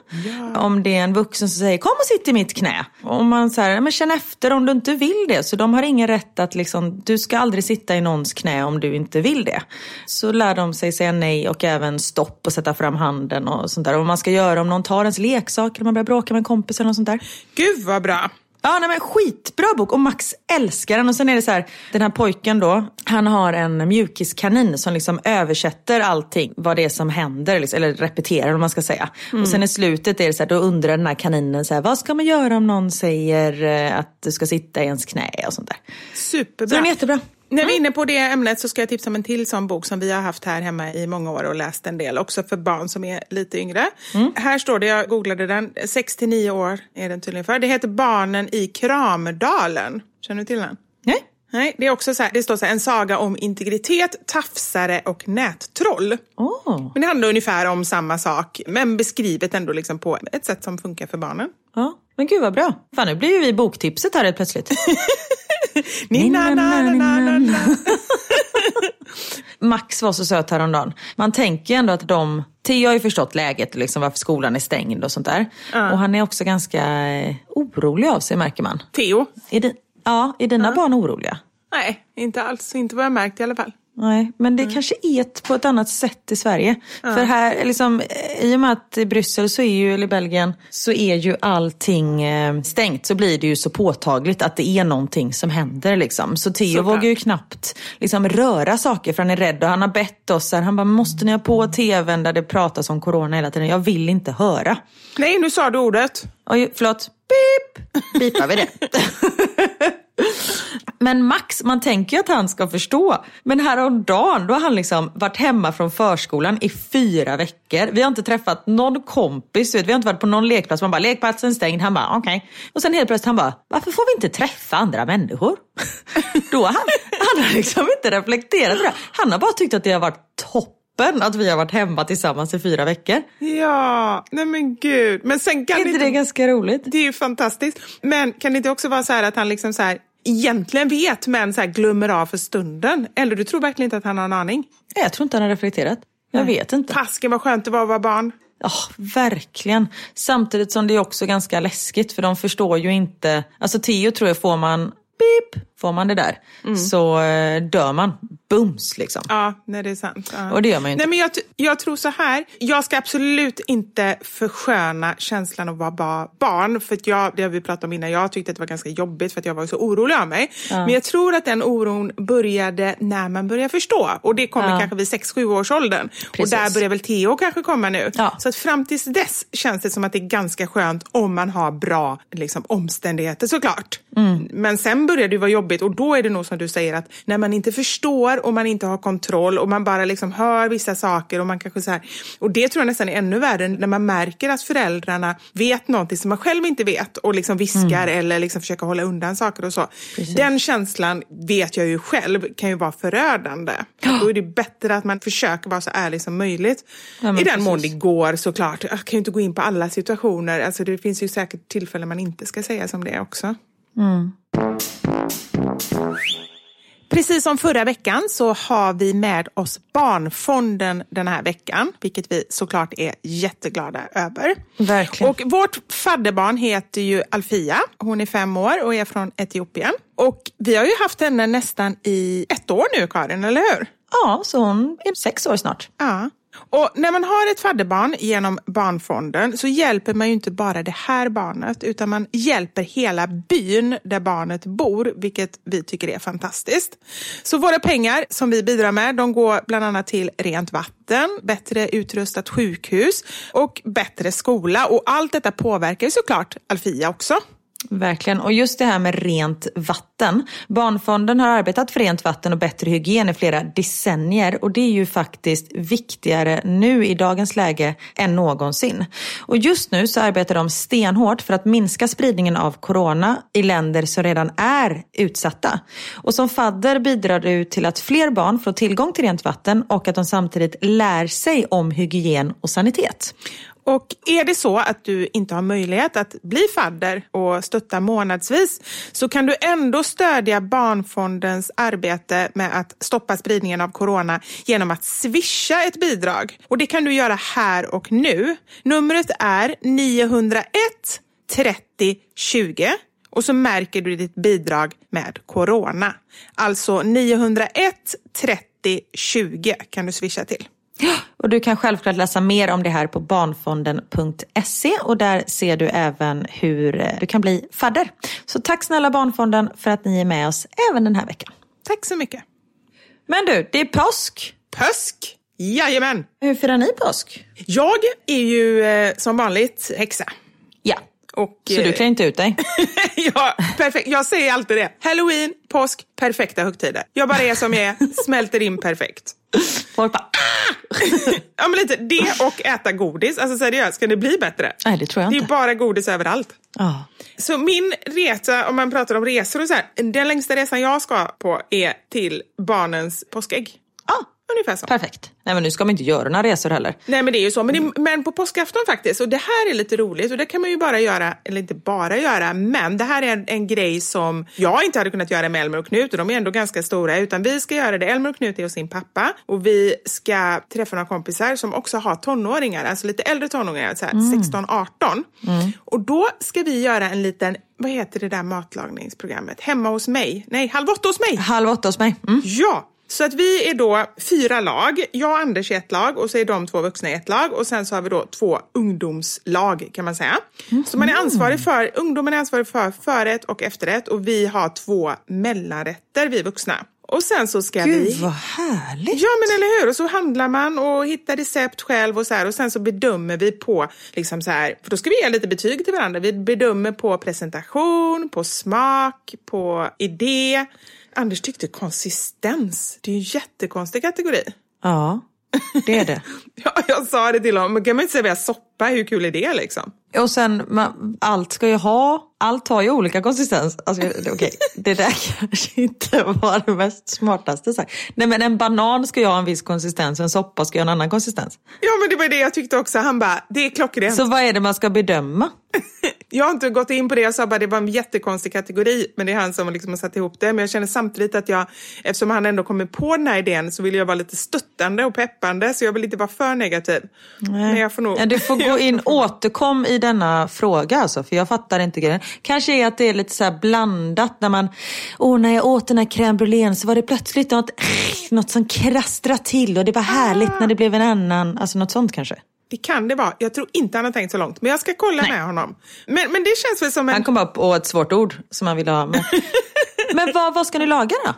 Om det är en vuxen som säger kom och sitt i mitt knä. Om man säger, men känn efter om du inte vill det. Så de har ingen rätt att liksom, du ska aldrig sitta i någons knä om du inte vill det. Så lär de sig säga nej och även stopp och sätta fram handen och sånt där. Och vad man ska göra om någon tar ens leksaker, om man börjar bråka med en kompis eller något sånt där. Gud vad bra. Ja, nej, men skitbra bok och Max älskar den. Och sen är det så här, den här pojken då, han har en mjukiskanin som liksom översätter allting, vad det är som händer, liksom, eller repeterar om man ska säga. Och sen i slutet är det så här, då undrar den här kaninen så här, vad ska man göra om någon säger eh, att du ska sitta i ens knä och sånt där. Superbra. Så den är jättebra. När vi är inne på det ämnet så ska jag tipsa om en till sån bok som vi har haft här hemma i många år och läst en del, också för barn som är lite yngre. Här står det, jag googlade den, 6 till 9 år är den tydligen för. Det heter Barnen i Kramdalen. Känner du till den? Nej? Nej, det är också så här, det står så här, en saga om integritet, tafsare och nättroll. Åh. Men det handlar ungefär om samma sak, men beskrivet ändå liksom på ett sätt som funkar för barnen. Ja, men gud vad bra. Fan, nu blir ju vi boktipset här helt plötsligt. Nina, na, na, na, na. Max var så söt häromdagen. Man tänker ju ändå att de... Theo har ju förstått läget, liksom varför skolan är stängd och sånt där. Och han är också ganska eh, orolig av sig märker man. Theo? Är di... Ja, är dina barn oroliga? Nej, inte alls. Inte vad jag märkt i alla fall. Nej, men det kanske är ett, på ett annat sätt i Sverige. För här, liksom, i och med att i Bryssel så är ju, eller i Belgien, så är ju allting eh, stängt. Så blir det ju så påtagligt att det är någonting som händer liksom. Så Theo vågar ju knappt liksom, röra saker för han är rädd och han har bett oss, här, han bara, måste ni ha på tvn där det pratas om corona hela tiden? Jag vill inte höra. Nej, nu sa du ordet. Oj, förlåt. Beep! Beepar vi det? Men Max, man tänker ju att han ska förstå. Men häromdagen, då har han liksom varit hemma från förskolan i fyra veckor. Vi har inte träffat någon kompis, vet, vi har inte varit på någon lekplats. Man bara, lekplatsen stängd. Han bara, okej. Och sen helt plötsligt han bara, varför får vi inte träffa andra människor? då har han, han har liksom inte reflekterat det. Han har bara tyckt att det har varit toppen att vi har varit hemma tillsammans i fyra veckor. Ja, nej men gud. Men sen kan Är inte det ganska roligt? Det är ju fantastiskt. Men kan det inte också vara så här att han liksom så här egentligen vet men så glömmer av för stunden? Eller du tror verkligen inte att han har en aning? Nej, Jag tror inte han har reflekterat. Jag vet inte. Pasken vad skönt det var att vara barn. Ja, verkligen. Samtidigt som det är också ganska läskigt för de förstår ju inte. Alltså Theo tror jag får man beep, får man det där så eh, dör man. Bums liksom. Ja, nej det är sant. Ja. Och det gör man ju inte. Nej, men jag, jag tror så här, jag ska absolut inte försköna känslan av att vara ba- barn. För att jag, det har vi pratat om innan, jag tyckte att det var ganska jobbigt för att jag var så orolig av mig. Men jag tror att den oron började när man börjar förstå. Och det kommer Ja. kanske vid 6-7 års åldern. Och Precis. där börjar väl Theo kanske komma nu. Ja. Så att fram tills dess känns det som att det är ganska skönt om man har bra liksom, omständigheter såklart. Mm. Men sen börjar det vara jobbigt och då är det nog som du säger att när man inte förstår och man inte har kontroll och man bara liksom hör vissa saker och man kanske så här. Och det tror jag nästan är ännu värre när man märker att föräldrarna vet någonting som man själv inte vet och liksom viskar eller liksom försöker hålla undan saker och så. Den känslan vet jag ju själv kan ju vara förödande. Då är det bättre att man försöker vara så ärlig som möjligt. Ja, I den mån precis. det går såklart. Jag kan ju inte gå in på alla situationer. Alltså det finns ju säkert tillfällen man inte ska säga som det också. Precis som förra veckan så har vi med oss Barnfonden den här veckan, vilket vi såklart är jätteglada över. Verkligen. Och vårt fadderbarn heter ju Alfia. Hon är fem år och är från Etiopien. Och vi har ju haft henne nästan i ett år nu, Karin, eller hur? Ja, så hon är sex år snart. Ja. Och när man har ett fadderbarn genom Barnfonden så hjälper man ju inte bara det här barnet utan man hjälper hela byn där barnet bor, vilket vi tycker är fantastiskt. Så våra pengar som vi bidrar med, de går bland annat till rent vatten, bättre utrustat sjukhus och bättre skola. Och allt detta påverkar ju såklart Alfia också. Verkligen. Och just det här med rent vatten. Barnfonden har arbetat för rent vatten och bättre hygien i flera decennier och det är ju faktiskt viktigare nu i dagens läge än någonsin. Och just nu så arbetar de stenhårt för att minska spridningen av corona i länder som redan är utsatta. Och som fadder bidrar du till att fler barn får tillgång till rent vatten och att de samtidigt lär sig om hygien och sanitet. Och är det så att du inte har möjlighet att bli fadder och stötta månadsvis så kan du ändå stödja Barnfondens arbete med att stoppa spridningen av corona genom att swisha ett bidrag. Och det kan du göra här och nu. Numret är 901 30 20 och så märker du ditt bidrag med corona. Alltså 901 30 20 kan du swisha till. Och du kan självklart läsa mer om det här på barnfonden.se och där ser du även hur eh, du kan bli fadder. Så tack snälla Barnfonden för att ni är med oss även den här veckan. Tack så mycket. Men du, det är påsk. Påsk! Jajamän! Hur firar ni påsk? Jag är ju eh, som vanligt häxa. Ja, Och, så du eh, klär inte ut dig? ja, perfekt. Jag säger alltid det. Halloween, påsk, perfekta högtider. Jag bara är som jag är, smälter in perfekt. Folk bara, Ja, men lite det och äta godis. Alltså seriöst, kan det bli bättre? nej det tror jag Det är inte. bara godis överallt. Ja. Så min resa, om man pratar om resor och så här, den längsta resan jag ska på är till barnens påskägg. Ungefär så. perfekt. Nej men nu ska man inte göra några resor heller. Nej men det är ju så, men, det, men på påskafton faktiskt, och det här är lite roligt och det kan man ju bara göra, eller inte bara göra, men det här är en, en grej som jag inte hade kunnat göra med Elmer och Knut och de är ändå ganska stora, utan vi ska göra det, Elmer och Knut är hos sin pappa och vi ska träffa några kompisar som också har tonåringar, alltså lite äldre tonåringar, så här, 16-18. Och då ska vi göra en liten, vad heter det där matlagningsprogrammet? Hemma hos mig? Nej, Halv åtta hos mig! Halv åtta hos mig. Mm. Ja, så att vi är då fyra lag. Jag och Anders i ett lag och så är de två vuxna i ett lag och sen så har vi då två ungdomslag kan man säga. Så man är ansvarig för, ungdomen är ansvarig för förrätt och efterrätt och vi har två mellanrätter, vi vuxna. Och sen så ska vi... Gud vad härligt. Ja men eller hur! Och så handlar man och hittar recept själv och så här och sen så bedömer vi på, liksom så här, för då ska vi ge lite betyg till varandra. Vi bedömer på presentation, på smak, på idé. Anders tyckte konsistens. Det är ju en jättekonstig kategori. Ja, det är det. Ja, jag sa det till honom, kan man inte servera soppa? Hur kul är det liksom? Och sen, man, allt ska ju ha, allt har ju olika konsistens. Alltså, det- okej, det där kanske inte var det mest smartaste sagt. Nej men en banan ska ju ha en viss konsistens, en soppa ska ju ha en annan konsistens. Ja men det var det jag tyckte också. Han bara, det är klockrent. Så vad är det man ska bedöma? Jag har inte gått in på det, jag sa bara det var en jättekonstig kategori, men det är han som liksom har satt ihop det. Men jag känner samtidigt att jag, eftersom han ändå kommer på den här idén, så vill jag vara lite stöttande och peppande, så jag vill inte vara för negativ. Men jag får nog... Ja, du får gå in, återkom i denna fråga alltså, för jag fattar inte grejen. Kanske är att det är lite så här blandat när man, åh när jag åt den här crème brûlén så var det plötsligt något, något som krastrade till och det var härligt när det blev en annan, alltså något sånt kanske. Det kan det vara. Jag tror inte han har tänkt så långt, men jag ska kolla med honom. Men, men det känns väl som en... Han kom upp på ett svårt ord som han ville ha med. Men vad, vad ska ni laga då?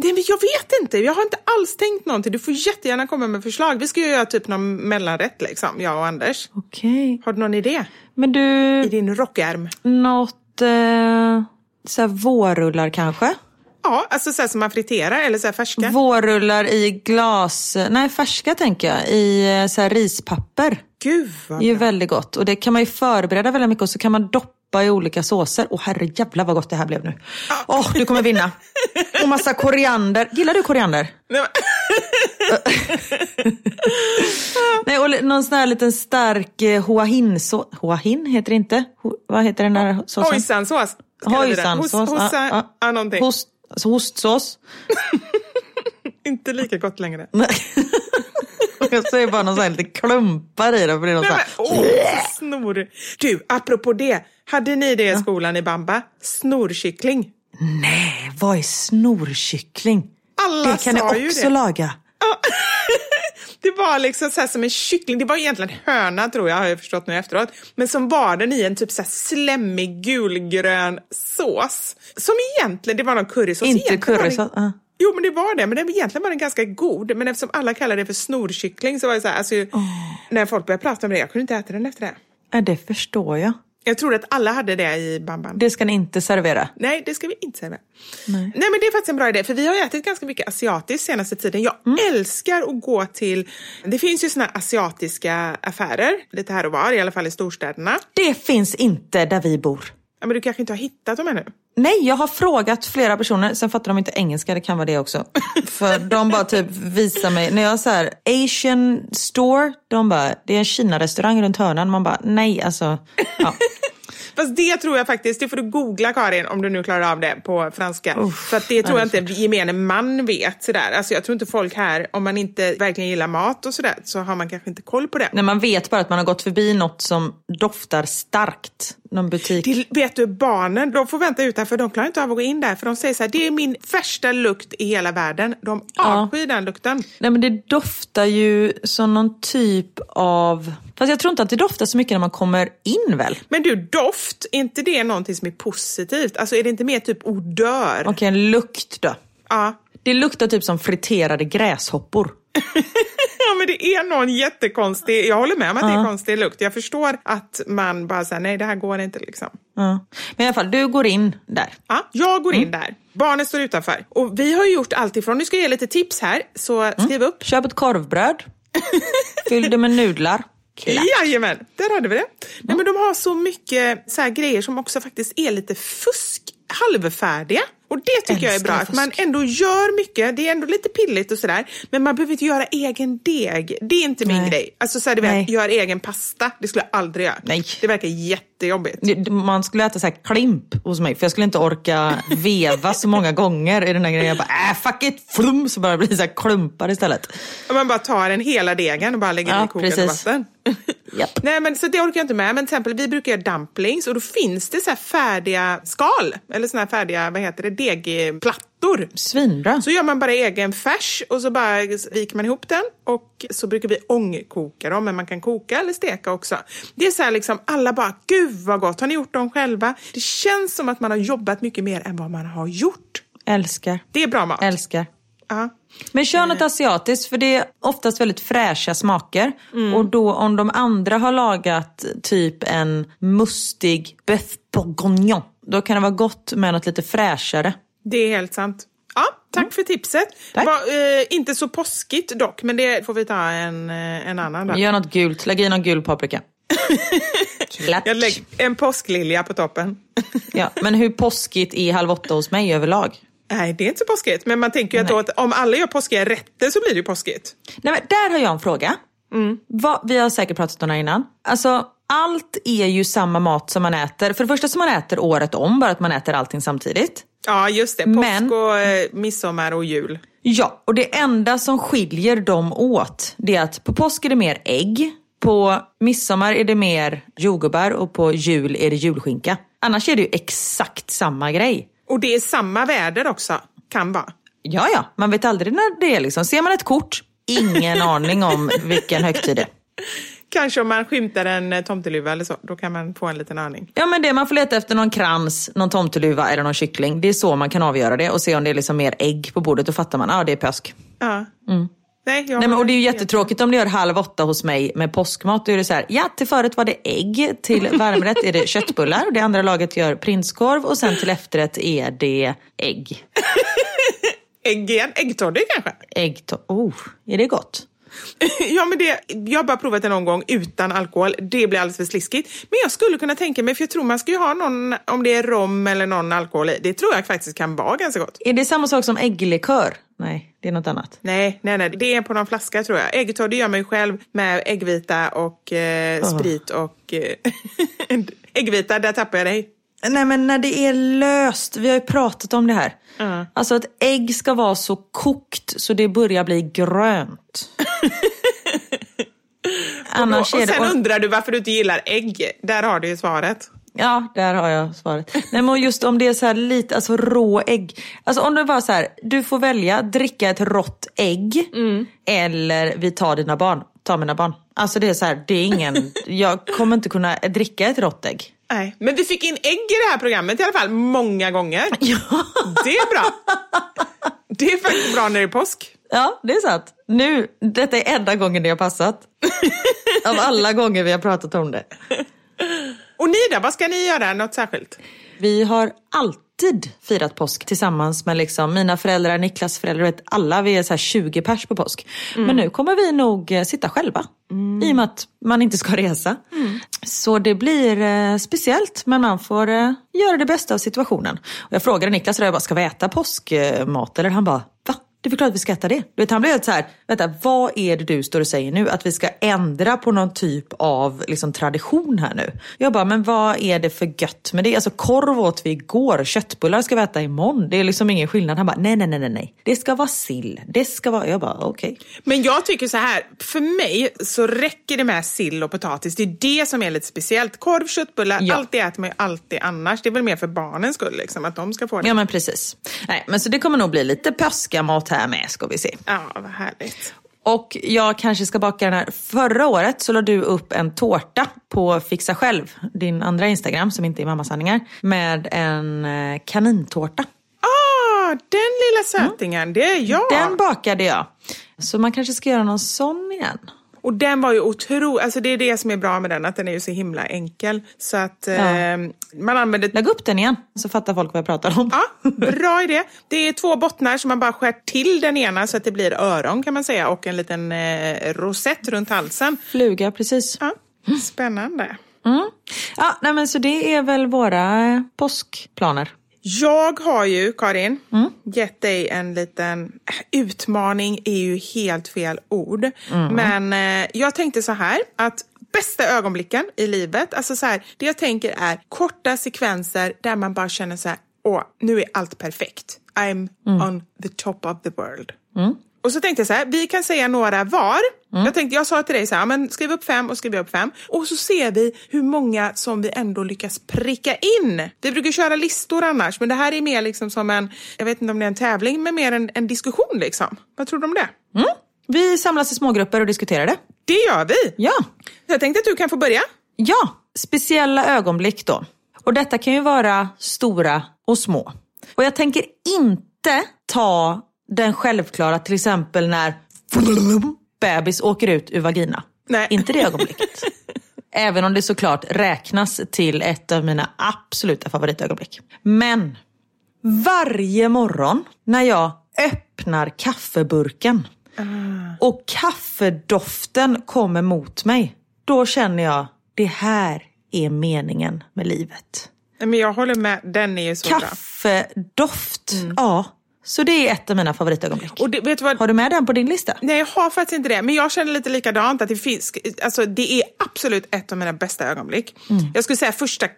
Nej, men jag vet inte. Jag har inte alls tänkt någonting. Du får jättegärna komma med förslag. Vi ska ju göra typ någon mellanrätt, liksom, jag och Anders. Okej. Har du någon idé? Men du, I din rockärm? något, eh, så här vårrullar kanske? Ja, alltså så som man friterar eller så färska. Vårrullar i glas, nej färska tänker jag, i eh, så här rispapper. Gud vad Det är ju väldigt gott och det kan man ju förbereda väldigt mycket och så kan man doppa i olika såser. Åh herre jävlar vad gott det här blev nu. Åh, du kommer vinna. Och massa koriander. Gillar du koriander? Nej, och någon sån här liten stark eh, hoahin-sås. Hoahin heter det inte? Ho, vad heter den där såsen? Hojsansås. Hojsansås. Hos, hossa, ja, ja, någonting. Host, alltså hostsås. Inte lika gott längre. Nej. Jag säger bara någon sån här lite klumpar i det. För det är någon Nej, men, åh, snor. Du, apropå det. Hade ni det i skolan i Bamba? Snorkyckling. Nej, vad är snorkyckling? Alla det kan sa ju också det. laga. Det var liksom så som en kyckling. Det var egentligen höna tror jag, har jag förstått nu efteråt. Men som var den i en typ så här slemmig gulgrön sås. Som egentligen, det var någon currysås. Inte currysås, ja. Jo men det var det, men det, egentligen var den ganska god. Men eftersom alla kallar det för snorkyckling så var det så här, alltså, när folk började prata om det, jag kunde inte äta den efter det. Ja, det förstår jag. Jag tror att alla hade det i Bamban. Det ska ni inte servera. Nej, det ska vi inte säga. Nej. Nej, men det är faktiskt en bra idé. För vi har ätit ganska mycket asiatiskt senaste tiden. Jag Mm. älskar att gå till... Det finns ju såna asiatiska affärer lite här och var, i alla fall i storstäderna. Det finns inte där vi bor. Ja, men du kanske inte har hittat dem ännu? Nej, jag har frågat flera personer, sen fattar de inte engelska, det kan vara det också. För de bara typ visar mig, när jag så här Asian store, de bara, det är en Kina-restaurang runt hörnan. Man bara, nej alltså. Ja. Fast det tror jag faktiskt, det får du googla Karin om du nu klarar av det på franska. För att det tror jag inte gemene man vet sådär. Alltså jag tror inte folk här, om man inte verkligen gillar mat och sådär, så har man kanske inte koll på det. När man vet bara att man har gått förbi något som doftar starkt. Någon butik. Det, vet du, barnen de får vänta utanför, de klarar inte av att gå in där. För de säger så här, det är min värsta lukt i hela världen. De avskyr den lukten. Nej men det doftar ju som någon typ av... Fast jag tror inte att det doftar så mycket när man kommer in väl? Men du, doft, är inte det någonting som är positivt? Alltså är det inte mer typ odör? Okej, en lukt då. Ja. Det luktar typ som friterade gräshoppor. ja men det är någon jättekonstig, jag håller med om att det är konstig lukt. Jag förstår att man bara säger nej det här går inte liksom. Ja. Men i alla fall, du går in där. Ja, jag går in där. Barnet står utanför. Och vi har gjort allt ifrån, nu ska jag ge lite tips här, så skriv upp. Köp ett korvbröd. Fyll det med nudlar. Klart. Jajamän, där hade vi det. Nej, men de har så mycket så grejer som också faktiskt är lite fusk, halvfärdiga. Och det tycker jag är Älskar bra, att man fusk. ändå gör mycket. Det är ändå lite pilligt och sådär. Men man behöver inte göra egen deg. Det är inte min Nej. grej. Alltså så här, du vet, gör egen pasta. Det skulle jag aldrig göra. Nej. Det verkar jättejobbigt. Man skulle äta så här klimp hos mig för jag skulle inte orka veva så många gånger i den här grejen. Jag bara, äh, fuck it, flum, så bara blir det så här klumpar istället. Om man bara tar en hela degen och bara lägger den Ja, i kokande vatten. Japp. Nej men så det orkar jag inte med. Men till exempel vi brukar göra dumplings och då finns det så färdiga skal. Eller såna här färdiga, vad heter det, degplattor. Svinbra. Så gör man bara egen färs och så bara viker man ihop den och så brukar vi ångkoka dem, men man kan koka eller steka också. Det är så här liksom, alla bara, gud vad gott, har ni gjort dem själva? Det känns som att man har jobbat mycket mer än vad man har gjort. Älskar. Det är bra mat. Älskar. Ja. Men kör något asiatiskt för det är oftast väldigt fräscha smaker. Och då om de andra har lagat typ en mustig bœuf bourguignon, då kan det vara gott med något lite fräschare. Det är helt sant. Ja, tack för tipset. Tack. Var, eh, inte så påskigt dock, men det får vi ta en, eh, en annan dag. Gör något gult, lägg i någon gul paprika. Jag lägger en påsklilja på toppen. Ja, men hur påskigt är Halv åtta hos mig överlag? Nej, det är inte så påskigt. Men man tänker ju att, då att om alla gör påskiga rätter så blir det ju påskigt. Nej, men där har jag en fråga. Mm. Vad, vi har säkert pratat om det här innan. Alltså, allt är ju samma mat som man äter. För det första som man äter året om, bara att man äter allting samtidigt. Ja, just det. Påsk Men- och eh, midsommar och jul. Ja, och det enda som skiljer dem åt, det är att på påsk är det mer ägg, på midsommar är det mer jordgubbar och på jul är det julskinka. Annars är det ju exakt samma grej. Och det är samma väder också, kan vara. Ja, ja, man vet aldrig när det är liksom. Ser man ett kort, ingen aning om vilken högtid det är. Kanske om man skymtar en eh, tomteluva eller så, då kan man få en liten aning. Ja men det, man får leta efter någon krans, någon tomteluva eller någon kyckling. Det är så man kan avgöra det och se om det är liksom mer ägg på bordet. Då fattar man, ja ah, det är påsk. Ja. Nej, jag Nej, men, och det är ju jättetråkigt om det gör halv åtta hos mig med påskmat. Då är det så här, ja till förrätt var det ägg, till varmrätt är det köttbullar. Och det andra laget gör prinskorv och sen till efterrätt är det ägg. Ägg igen, äggtoddy kanske? Ägg, oh, är det gott? ja, men det, jag har bara provat det någon gång utan alkohol. Det blir alldeles för sliskigt. Men jag skulle kunna tänka mig, för jag tror man ska ju ha någon, om det är rom eller någon alkohol i. Det tror jag faktiskt kan vara ganska gott. Är det samma sak som ägglikör? Nej, det är något annat. Nej, nej, nej. Det är på någon flaska tror jag. Äggtoddy gör man ju själv med äggvita och eh, sprit och... Eh, äggvita, där tappar jag dig. Nej men när det är löst, vi har ju pratat om det här. Alltså ett ägg ska vara så kokt så det börjar bli grönt. Annars och är det... sen och- undrar du varför du inte gillar ägg. Där har du ju svaret. Ja, där har jag svaret. Nej men just om det är så här lite, alltså rå ägg. Alltså om det var så här, du får välja dricka ett rått ägg eller vi tar dina barn, ta mina barn. Alltså det är så här, det är ingen, jag kommer inte kunna dricka ett rått ägg. Nej, men vi fick in ägg i det här programmet i alla fall, många gånger. Ja. Det är bra. Det är faktiskt bra när det är påsk. Ja, det är sant. Nu, detta är enda gången det har passat. Av alla gånger vi har pratat om det. Och ni då, vad ska ni göra? Något särskilt? Vi har alltid firat påsk tillsammans med liksom mina föräldrar, Niklas föräldrar, vet, alla. Vi är så här 20 pers på påsk. Men nu kommer vi nog eh, sitta själva. I och med att man inte ska resa. Så det blir eh, speciellt men man får eh, göra det bästa av situationen. Och jag frågade Niklas, jag bara, ska vi äta påskmat? Eller han bara? Det är klart att vi ska äta det. Du vet, han blev helt så här, vänta, vad är det du står och säger nu? Att vi ska ändra på någon typ av liksom, tradition här nu? Jag bara, men vad är det för gött med det? Alltså korv åt vi igår, köttbullar ska vi äta imorgon. Det är liksom ingen skillnad. Han bara, nej, nej, nej, nej. Det ska vara sill. Det ska vara, jag bara, okej. Men jag tycker så här, för mig så räcker det med sill och potatis. Det är det som är lite speciellt. Korv, köttbullar, Ja. allt det äter man ju alltid annars. Det är väl mer för barnens skull, liksom, att de ska få det. Ja men precis. Nej, men så det kommer nog bli lite påskamat här med, ska vi se. Ja, vad härligt. Och jag kanske ska baka den här. Förra året så la du upp en tårta på Fixa Själv, din andra Instagram som inte är mammasanningar, med en eh, kanintårta. Ah, den lilla sötingen, det är jag. Den bakade jag. Så man kanske ska göra någon sån igen. Och den var ju otrolig, alltså det är det som är bra med den, att den är ju så himla enkel. Så att eh, man använder Lägg upp den igen så fattar folk vad jag pratar om. Ja, bra idé. Det är två bottnar som man bara skär till den ena så att det blir öron kan man säga och en liten eh, rosett runt halsen. Fluga, precis. Ja, spännande. Ja, nej, men så det är väl våra påskplaner. Jag har ju, Karin, gett dig en liten äh, utmaning är ju helt fel ord. Men eh, jag tänkte så här att bästa ögonblicken i livet, alltså så här, det jag tänker är korta sekvenser där man bara känner så här, åh, nu är allt perfekt. I'm on the top of the world. Och så tänkte jag så här, vi kan säga några var. Jag tänkte, jag sa till dig så här, men skriv upp fem och skriv upp fem. Och så ser vi hur många som vi ändå lyckas pricka in. Vi brukar köra listor annars, men det här är mer liksom som en, jag vet inte om det är en tävling, men mer en, en diskussion liksom. Vad tror du om det? Vi samlas i smågrupper och diskuterar det. Det gör vi! Ja. Jag tänkte att du kan få börja. Ja, speciella ögonblick då. Och detta kan ju vara stora och små. Och jag tänker inte ta den självklara, till exempel när bebis åker ut ur vagina. Nej. Inte det ögonblicket. Även om det såklart räknas till ett av mina absoluta favoritögonblick. Men varje morgon när jag öppnar kaffeburken och kaffedoften kommer mot mig, då känner jag det här är meningen med livet. Men jag håller med, den är ju så bra. Kaffedoft, ja. Så det är ett av mina favoritögonblick. Och det, vet du vad? Har du med den på din lista? Nej, jag har faktiskt inte det. Men jag känner lite likadant. Att det, finns, alltså, det är absolut ett av mina bästa ögonblick. Jag skulle säga första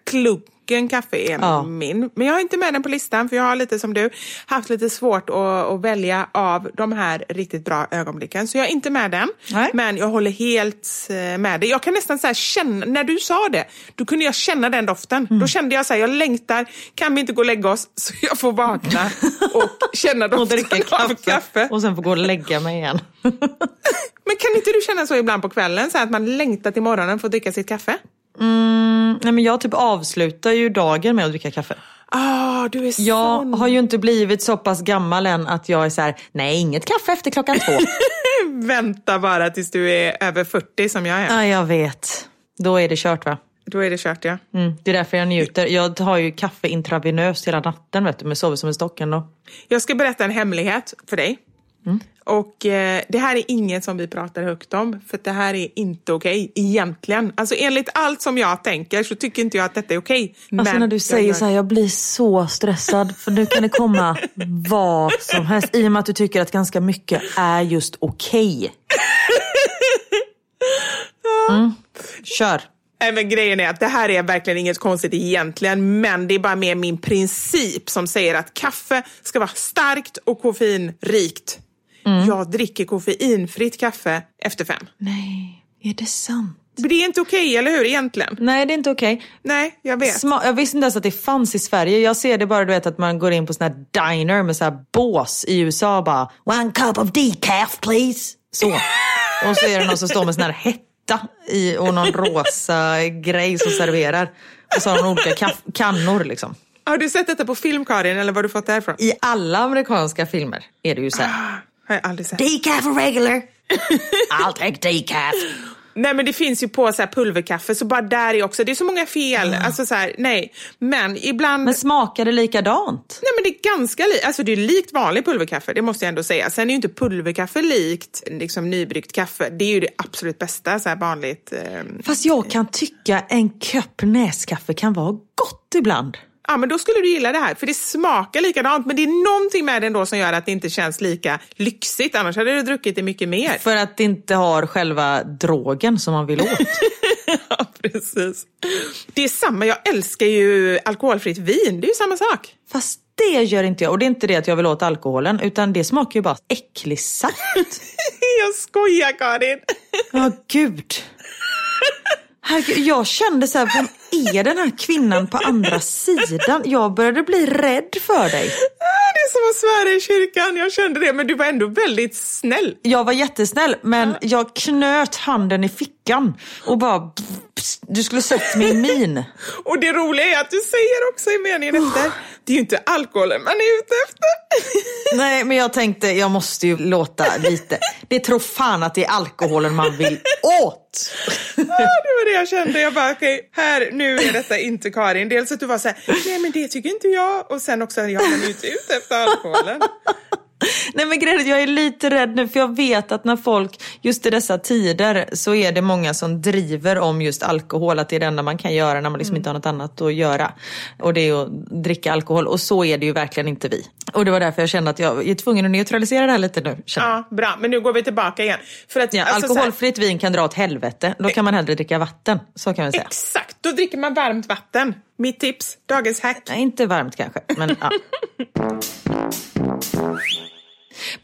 kluggen kaffe är Ja. min. Men jag har inte med den på listan för jag har lite som du haft lite svårt att, att välja av de här riktigt bra ögonblicken. Så jag är inte med den. Nej. Men jag håller helt eh, med dig. Jag kan nästan så känna, när du sa det, då kunde jag känna den doften. Mm. Då kände jag så här, jag längtar, kan vi inte gå och lägga oss så jag får vakna och känna Och doften dricka av kaffe. kaffe. Och sen få gå och lägga mig igen. Men kan inte du känna så ibland på kvällen, så här att man längtar till morgonen för att dricka sitt kaffe? Mm, nej men jag typ avslutar ju dagen med att dricka kaffe. Ah, du är Jag sån. har ju inte blivit så pass gammal än att jag är så här: nej inget kaffe efter klockan två. Vänta bara tills du är över 40 som jag är. ja, jag vet. Då är det kört va? Då är det kört ja. Mm, det är därför jag njuter. Jag har ju kaffe intravenöst hela natten vet du, men sover som en stock ändå. Jag ska berätta en hemlighet för dig. Mm. Och eh, det här är inget som vi pratar högt om, för det här är inte okej egentligen. Alltså enligt allt som jag tänker så tycker inte jag att detta är okej. Alltså Men när du jag säger gör- så här, jag blir så stressad för nu kan det komma vad som helst. I och med att du tycker att ganska mycket är just okej. Mm. Kör. Nej, men grejen är att det här är verkligen inget konstigt egentligen, men det är bara mer min princip som säger att kaffe ska vara starkt och koffeinrikt. Mm. Jag dricker koffeinfritt kaffe efter fem. Nej, är det sant? Men det är inte okej, eller hur, egentligen? Nej, det är inte okej. Nej, jag vet. Sma- jag visste inte ens att det fanns i Sverige. Jag ser det bara du vet att man går in på sån här diner med så här bås i USA och bara One cup of decaf please. Så. Och så är det någon som står med sån här hetta i, och någon rosa grej som serverar. Och så har de olika kannor liksom. Har du sett detta på film, Karin, eller var du fått det här ifrån? I alla amerikanska filmer är det ju så här. Har jag aldrig sett. Decaf or regular? I'll take decaf. Nej men det finns ju på så här pulverkaffe, så bara där är också, det är så många fel. Alltså så här, nej. Men ibland... Men smakar det likadant? Nej men det är ganska likt, alltså det är likt vanlig pulverkaffe, det måste jag ändå säga. Sen är ju inte pulverkaffe likt liksom nybryggt kaffe. Det är ju det absolut bästa, så här vanligt. Eh... Fast jag kan tycka en kopp näskaffe kan vara gott ibland. Ja, men då skulle du gilla det här, för det smakar likadant, men det är någonting med det ändå som gör att det inte känns lika lyxigt. Annars hade du druckit det mycket mer. För att det inte har själva drogen som man vill åt. ja, precis. Det är samma, jag älskar ju alkoholfritt vin, det är ju samma sak. Fast det gör inte jag. Och det är inte det att jag vill åt alkoholen, utan det smakar ju bara äcklig saft. jag skojar Karin. Ja, oh, gud. Herregud, jag kände så här, vem är den här kvinnan på andra sidan? Jag började bli rädd för dig. Det är som att svära i kyrkan, jag kände det. Men du var ändå väldigt snäll. Jag var jättesnäll, men jag knöt handen i fickan och bara... Du skulle sett min min. och det roliga är att du säger också i meningen efter, det är ju inte alkoholen man är ute efter. Nej, men jag tänkte, jag måste ju låta lite. Det tror fan att det är alkoholen man vill åt. ja, det var det jag kände. Jag bara, okej, okay, här, nu är detta inte Karin. Dels att du var så här, nej men det tycker inte jag. Och sen också, jag är inte ut efter alkoholen. Nej men grejen jag är lite rädd nu för jag vet att när folk, just i dessa tider så är det många som driver om just alkohol, att det är det enda man kan göra när man liksom mm. inte har något annat att göra. Och det är att dricka alkohol och så är det ju verkligen inte vi. Och det var därför jag kände att jag är tvungen att neutralisera det här lite nu. Ja, bra. Men nu går vi tillbaka igen. För att, ja, alltså, alkoholfritt här... vin kan dra åt helvete. Då kan man hellre dricka vatten. Så kan man säga. Exakt, då dricker man varmt vatten. Mitt tips, dagens hack. Nej, inte varmt kanske, men ja.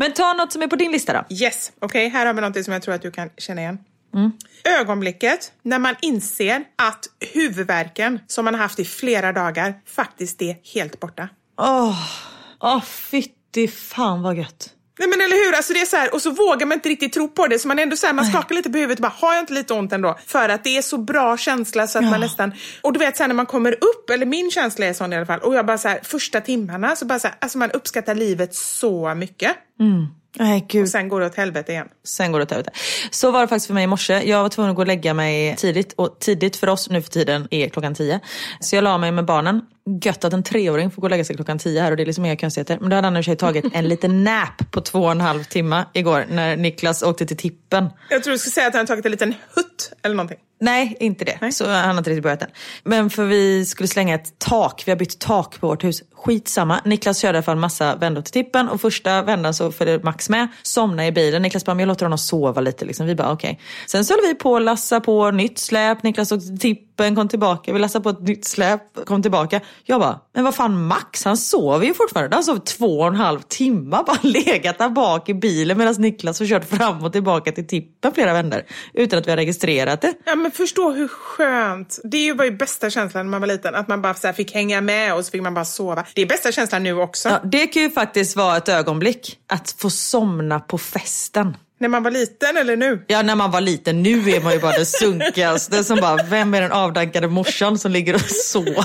Men ta något som är på din lista då. Yes, okej okay, här har vi något som jag tror att du kan känna igen. Mm. Ögonblicket när man inser att huvudvärken som man har haft i flera dagar faktiskt är helt borta. Åh, oh, oh, fytti fan vad gött. Nej men eller hur, alltså det är så här, och så vågar man inte riktigt tro på det så man ändå så här, man skakar lite på huvudet och bara, har jag inte lite ont ändå? För att det är så bra känsla så att ja. man nästan, och du vet sen när man kommer upp, eller min känsla är sån i alla fall, och jag bara så här, första timmarna så bara så här, alltså man uppskattar livet så mycket. Mm. Nej, gud. Och sen går det åt helvete igen. Sen går det åt helvete. Så var det faktiskt för mig i morse. Jag var tvungen att gå och lägga mig tidigt. Och tidigt för oss nu för tiden är klockan tio. Så jag la mig med barnen. Gött att en treåring får gå och lägga sig klockan tio här och det är liksom inga konstigheter. Men då hade han i sig tagit en liten nap på två och en halv timme igår när Niklas åkte till tippen. Jag tror du skulle säga att han tagit en liten hutt eller någonting. Nej, inte det. Nej. Så han har inte riktigt börjat än. Men för vi skulle slänga ett tak. Vi har bytt tak på vårt hus. Skitsamma. Niklas körde i alla fall massa vändor till tippen och första vändan så följde Max med. Somnade i bilen. Niklas bara, men jag låter honom sova lite. Liksom. Vi bara, okej. Okay. Sen så höll vi på att lassa på nytt släp. Niklas åkte till tippen, kom tillbaka. Vi lassade på ett nytt släp, kom tillbaka. Jag bara, men vad fan Max, han sover ju fortfarande. Han sov två och en halv timme. Bara legat där bak i bilen medan Niklas har kört fram och tillbaka till tippen flera vändor. Utan att vi har registrerat det. Ja, men förstå hur skönt. Det var ju bästa känslan när man var liten. Att man bara så fick hänga med och så fick man bara sova. Det är bästa känslan nu också. Ja, det kan ju faktiskt vara ett ögonblick. Att få somna på festen. När man var liten eller nu? Ja, när man var liten. Nu är man ju bara det sunkigaste som bara, vem är den avdankade morsan som ligger och sover?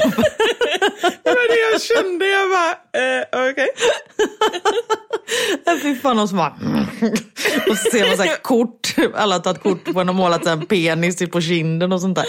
det var det jag kände. Jag bara, eh, okej. Okay. Fy fan, någon som bara... och så ser man så här kort. Alla har tagit kort på en och målat en penis på kinden och sånt där.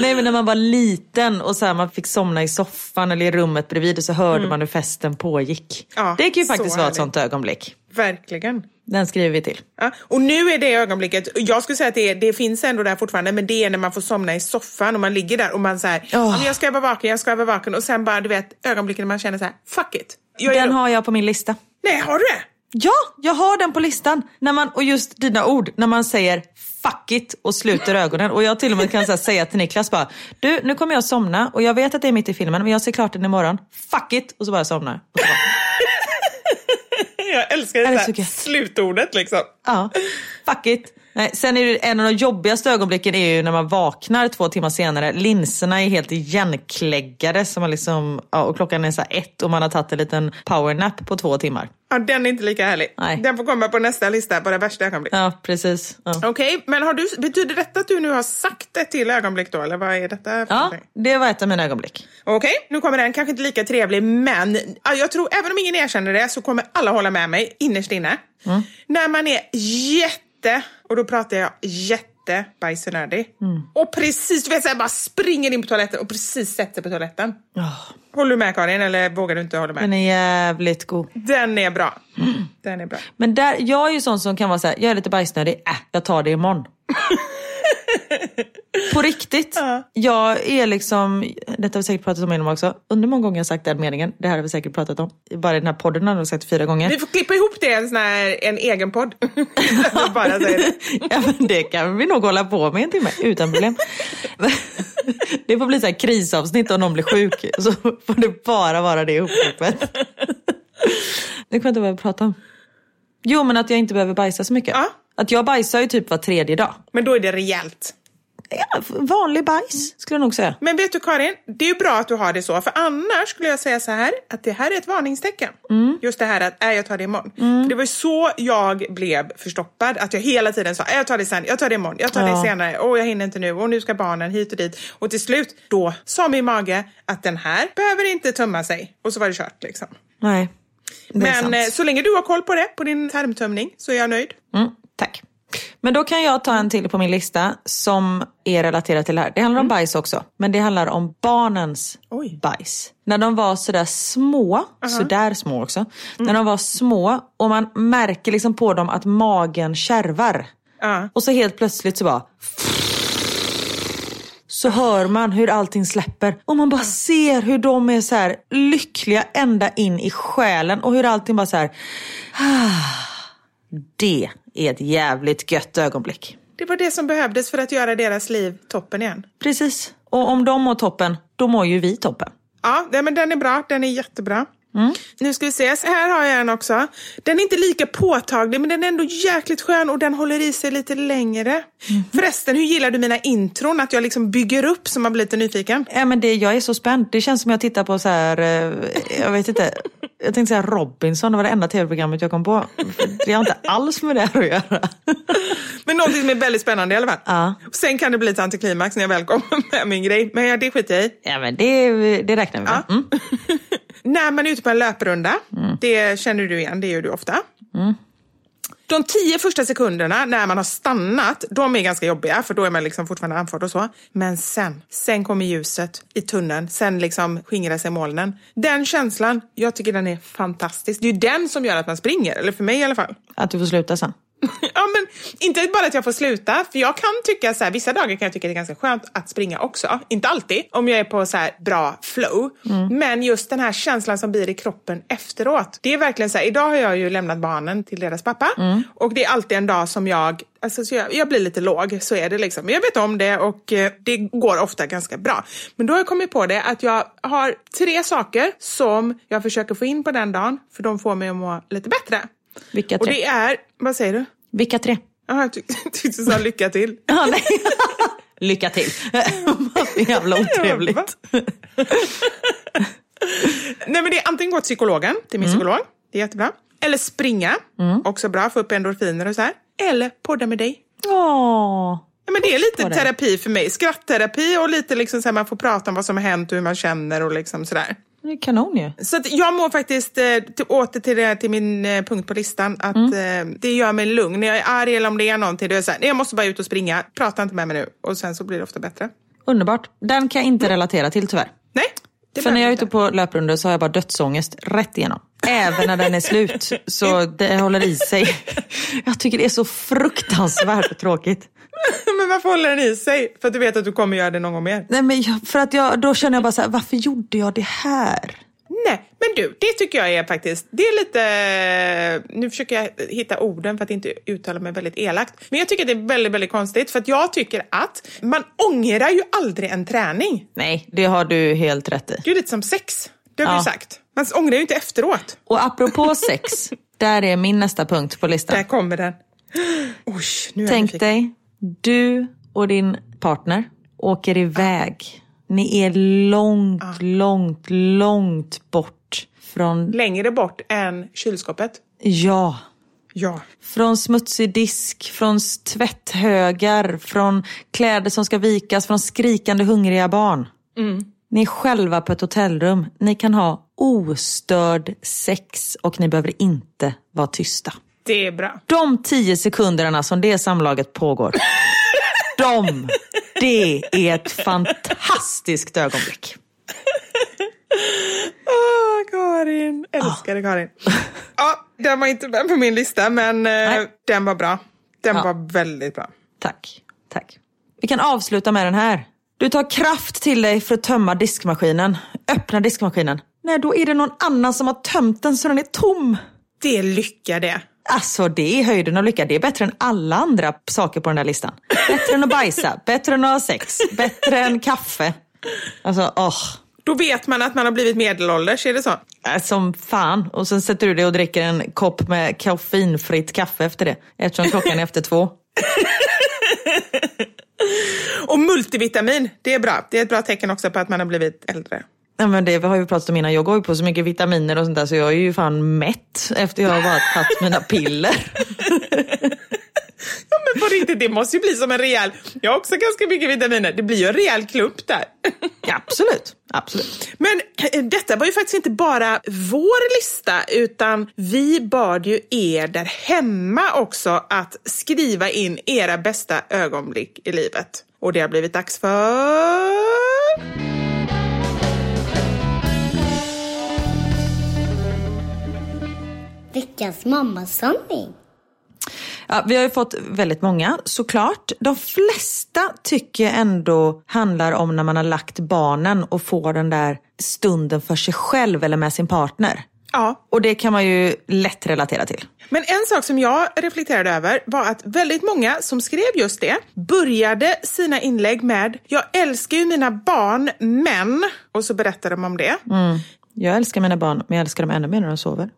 Nej men när man var liten och så här, man fick somna i soffan eller i rummet bredvid och så hörde mm. man hur festen pågick. Ja, det kan ju faktiskt vara ett sånt ögonblick. Verkligen. Den skriver vi till. Ja, och nu är det ögonblicket, jag skulle säga att det, det finns ändå där fortfarande, men det är när man får somna i soffan och man ligger där och man säger oh. jag ska vara vaken, jag ska vara vaken och sen bara du vet ögonblicket när man känner så här, fuck it. Den har jag på min lista. Nej, har du det? Ja, jag har den på listan. När man, och just dina ord, när man säger fuck it och sluter ögonen. Och jag till och med kan så säga till Niklas bara, du nu kommer jag somna och jag vet att det är mitt i filmen men jag ser klart den imorgon. Fuck it! Och så bara somnar jag. jag älskar det, det här slutordet liksom. Ja, fuck it. Nej, sen är det en av de jobbigaste ögonblicken är ju när man vaknar två timmar senare. Linserna är helt igenkläggade så man liksom, ja, och klockan är så ett och man har tagit en liten powernap på två timmar. Ja, den är inte lika härlig. Nej. Den får komma på nästa lista på det värsta ögonblick. Ja, precis. Ja. Okej, okay, men har du, betyder detta att du nu har sagt ett till ögonblick då? Eller vad är detta för Ja, någonting? det var ett av mina ögonblick. Okej, okay, nu kommer den. Kanske inte lika trevlig, men jag tror även om ingen erkänner det så kommer alla hålla med mig innerst inne. Mm. När man är jätte jätte, och då pratar jag jätte bajsnödig. Och precis, du vet såhär, bara springer in på toaletten och precis sätter sig på toaletten. Håller du med Karin eller vågar du inte hålla med? Den är jävligt god. Den är bra. Den är bra. Men där, jag är ju sån som kan vara så här, jag är lite bajsnödig, äh, jag tar det imorgon. På riktigt. Jag är liksom, detta har vi säkert pratat om innan också, hur många gånger jag sagt den meningen, det här har vi säkert pratat om. Bara i den här podden har jag sagt fyra gånger. Vi får klippa ihop det en, sån här, en egen podd. Bara säger det. ja, men det kan vi nog hålla på med en timme utan problem. det får bli så här krisavsnitt om någon blir sjuk. Så får det bara vara det ihopklippet. Det kommer jag inte vad jag prata om. Jo men att jag inte behöver bajsa så mycket. Ja. Att jag bajsar ju typ var tredje dag. Men då är det rejält. Ja, vanlig bajs skulle jag nog säga. Men vet du Karin, det är ju bra att du har det så. För annars skulle jag säga så här, att det här är ett varningstecken. Just det här att, äh, jag tar det imorgon. För det var ju så jag blev förstoppad. Att jag hela tiden sa, äh, jag tar det sen, jag tar det imorgon, jag tar Ja. det senare. Åh, jag hinner inte nu. Och nu ska barnen hit och dit. Och till slut, då sa min mage att den här behöver inte tumma sig. Och så var det kört liksom. Nej, Men sant. eh, så länge du har koll på det, på din tarmtömning, så är jag nöjd. Mm, tack. Men då kan jag ta en till på min lista som är relaterad till det här. Det handlar om bajs också, men det handlar om barnens Oj. bajs. När de var sådär små, sådär små också. När de var små och man märker liksom på dem att magen kärvar. Ja. Och så helt plötsligt så bara så hör man hur allting släpper och man bara ser hur de är så här lyckliga ända in i själen och hur allting bara så här. Det är ett jävligt gött ögonblick. Det var det som behövdes för att göra deras liv toppen igen. Precis. Och om de mår toppen, då mår ju vi toppen. Ja, men den är bra. Den är jättebra. Nu ska vi se. Här har jag en också. Den är inte lika påtaglig, men den är ändå jäkligt skön och den håller i sig lite längre. Förresten, hur gillar du mina intron? Att jag liksom bygger upp så man blir lite nyfiken. Ja, men det, jag är så spänd. Det känns som jag tittar på så här, eh, jag vet inte, jag tänkte säga Robinson, det var det enda tv-programmet jag kom på. Det har inte alls med det här att göra. Men någonting som är väldigt spännande i alla fall. Ja. Och sen kan det bli ett antiklimax när jag väl kommer med min grej. Men ja, det skiter jag i. Ja, men det, det räknar vi med. Ja. Mm. När man är ute på en löprunda, det känner du igen, det gör du ofta. De tio första sekunderna när man har stannat, de är ganska jobbiga för då är man liksom fortfarande andfådd och så. Men sen, sen kommer ljuset i tunneln, sen liksom skingrar sig molnen. Den känslan, jag tycker den är fantastisk. Det är ju den som gör att man springer, eller för mig i alla fall. Att du får sluta sen. ja, men inte bara att jag får sluta, för jag kan tycka så här, vissa dagar kan jag tycka det är ganska skönt att springa också. Inte alltid, om jag är på så här bra flow. Men just den här känslan som blir i kroppen efteråt. Det är verkligen så här, idag har jag ju lämnat barnen till deras pappa och det är alltid en dag som jag Alltså, så jag, jag blir lite låg, så är det liksom. Men jag vet om det och eh, det går ofta ganska bra. Men då har jag kommit på det att jag har tre saker som jag försöker få in på den dagen, för de får mig att må lite bättre. Vilka Och tre? det är, vad säger du? Vilka tre? Jaha, jag tyckte du sa lycka till. Ja, nej. Lycka till. Jävla otrevligt. Nej men det är antingen gå till psykologen, till min psykolog, det är jättebra. Eller springa, också bra, få upp endorfiner och så här. Eller podda med dig. Åh. Ja, men det är lite terapi för mig. Skrattterapi och lite liksom så här, man får prata om vad som har hänt och hur man känner och liksom sådär. Det är kanon ju. Så jag mår faktiskt, eh, åter till, det, till min eh, punkt på listan, att eh, det gör mig lugn. När jag är arg eller om det är någonting, då är det så här, jag måste bara ut och springa, prata inte med mig nu. Och sen så blir det ofta bättre. Underbart. Den kan jag inte relatera till tyvärr. Nej, För när jag är ute på löprundor så har jag bara dödsångest rätt igenom. Även när den är slut. Så det håller i sig. Jag tycker det är så fruktansvärt tråkigt. Men varför håller den i sig? För att du vet att du kommer göra det någon gång mer? Nej, men jag, för att jag, då känner jag bara så här, varför gjorde jag det här? Nej, men du, det tycker jag är faktiskt, det är lite, nu försöker jag hitta orden för att inte uttala mig väldigt elakt. Men jag tycker det är väldigt, väldigt konstigt för att jag tycker att man ångrar ju aldrig en träning. Nej, det har du helt rätt i. Det är lite som sex, det har Ja. ju sagt. Man ångrar ju inte efteråt. Och apropå sex, där är min nästa punkt på listan. Där kommer den. Oj, nu är jag Tänk dig, du och din partner åker iväg. Ni är långt, långt, långt bort från, Längre bort än kylskåpet. ja, Ja. från smutsig disk, från tvätthögar, från kläder som ska vikas, från skrikande hungriga barn. Ni är själva på ett hotellrum. Ni kan ha ostörd sex och ni behöver inte vara tysta. Det är bra. De tio sekunderna som det samlaget pågår, de, det är ett fantastiskt ögonblick. Åh, Karin. Älskar dig Karin. Ja, den var inte med på min lista, men eh, Nej. den var bra. Den Ja. var väldigt bra. Tack, tack. Vi kan avsluta med den här. Du tar kraft till dig för att tömma diskmaskinen. Öppna diskmaskinen. Nej, då är det någon annan som har tömt den så den är tom. Det är lycka det. Alltså det är höjden av lycka. Det är bättre än alla andra saker på den där listan. Bättre än att bajsa, bättre än att ha sex, bättre än kaffe. Alltså, åh. Då vet man att man har blivit medelålders, är det så? Äh, Som fan. Och sen sätter du dig och dricker en kopp med koffeinfritt kaffe efter det. Eftersom klockan är efter två. Och multivitamin, det är bra. Det är ett bra tecken också på att man har blivit äldre. Ja, men det har vi pratat om innan. Jag går ju på så mycket vitaminer och sånt där så jag är ju fan mätt efter jag har bara tagit mina piller. Ja, men på riktigt, det måste ju bli som en rejäl... Jag har också ganska mycket vitaminer. Det blir ju en rejäl klump där. Ja, absolut, absolut. Men eh, detta var ju faktiskt inte bara vår lista, utan vi bad ju er där hemma också att skriva in era bästa ögonblick i livet. Och det har blivit dags för... Veckans mammasanning. Ja, vi har ju fått väldigt många såklart. De flesta tycker jag ändå handlar om när man har lagt barnen och får den där stunden för sig själv eller med sin partner. Ja, Och det kan man ju lätt relatera till. Men en sak som jag reflekterade över var att väldigt många som skrev just det började sina inlägg med “Jag älskar ju mina barn, men...” och så berättar de om det. Jag älskar mina barn, men jag älskar dem ännu mer när de sover.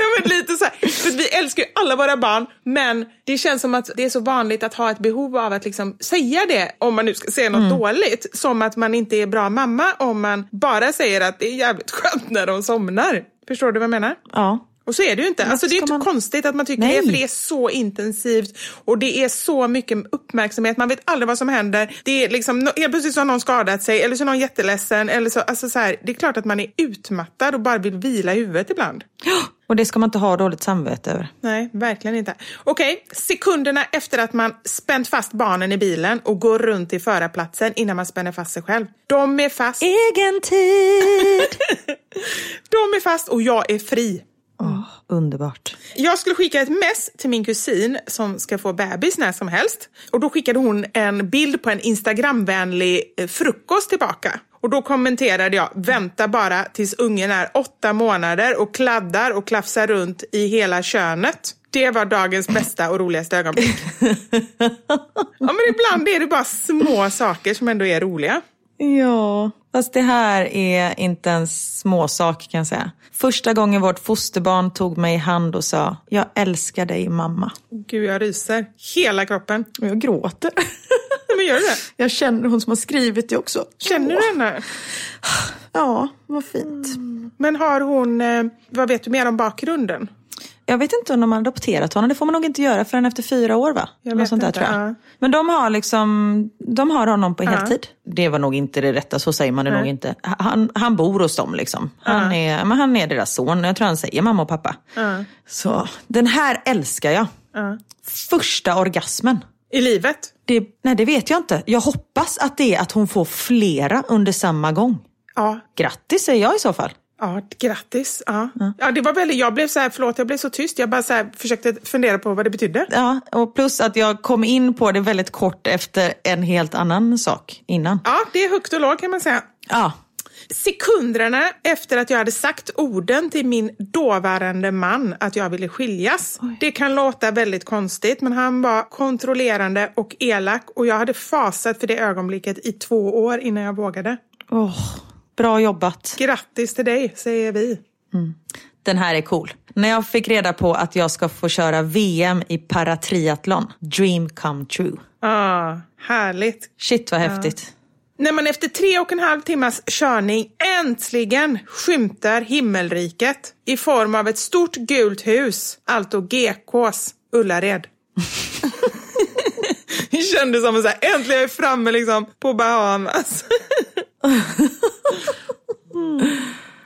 Ja, men lite så här. För vi älskar ju alla våra barn, men det känns som att det är så vanligt att ha ett behov av att liksom säga det om man nu ska säga något dåligt. Som att man inte är bra mamma om man bara säger att det är jävligt skönt när de somnar. Förstår du vad jag menar? Ja. Och så är det ju inte. Alltså, det är inte man- konstigt att man tycker Nej. det, för det är så intensivt och det är så mycket uppmärksamhet. Man vet aldrig vad som händer. Det är liksom, helt plötsligt så har någon skadat sig eller så är någon jätteledsen. Eller så, alltså så här, det är klart att man är utmattad och bara vill vila i huvudet ibland. Och det ska man inte ha dåligt samvete över. Nej, verkligen inte. Okej, sekunderna efter att man spänt fast barnen i bilen och går runt i förarplatsen innan man spänner fast sig själv. De är fast, Egen tid! de är fast och jag är fri. Åh, underbart. Jag skulle skicka ett mess till min kusin som ska få bebis när som helst. Och då skickade hon en bild på en Instagramvänlig eh, frukost tillbaka. Och då kommenterade jag, vänta bara tills ungen är åtta månader och kladdar och klafsar runt i hela könet. Det var dagens bästa och roligaste ögonblick. ja, men ibland är det bara små saker som ändå är roliga. Ja, fast det här är inte en småsak kan jag säga. Första gången vårt fosterbarn tog mig i hand och sa Jag älskar dig mamma. Gud, jag ryser. Hela kroppen. Och jag gråter. Men gör du det? Jag känner hon som har skrivit det också. Känner du henne? Ja, vad fint. Men har hon, eh, vad vet du mer om bakgrunden? Jag vet inte om de har adopterat honom. Det får man nog inte göra förrän efter fyra år va? Jag Något vet sånt där, inte, tror jag. ja. Men de har liksom, de har honom på heltid. Det var nog inte det rätta, så säger man det Nej. nog inte. Han, han bor hos dem liksom. Han, är, men han är deras son. Jag tror han säger mamma och pappa. Så den här älskar jag. Första orgasmen. I livet? Det, nej, det vet jag inte. Jag hoppas att det är att hon får flera under samma gång. Ja. Grattis säger jag i så fall. Ja, grattis. Ja. Ja, det var väldigt, jag blev så här, förlåt, jag blev så tyst. Jag bara så här, försökte fundera på vad det betydde. Ja, och plus att jag kom in på det väldigt kort efter en helt annan sak innan. Ja, det är högt och lågt kan man säga. Ja, Sekunderna efter att jag hade sagt orden till min dåvarande man att jag ville skiljas. Det kan låta väldigt konstigt, men han var kontrollerande och elak och jag hade fasat för det ögonblicket i två år innan jag vågade. Åh, bra jobbat. Grattis till dig, säger vi. Den här är cool. När jag fick reda på att jag ska få köra VM i paratriathlon, dream come true. Ah, härligt. Shit vad häftigt. När man efter tre och en halv timmas körning äntligen skymtar himmelriket i form av ett stort gult hus, alltså GKs Ullared. Det kändes som att äntligen är jag framme liksom på Bahamas.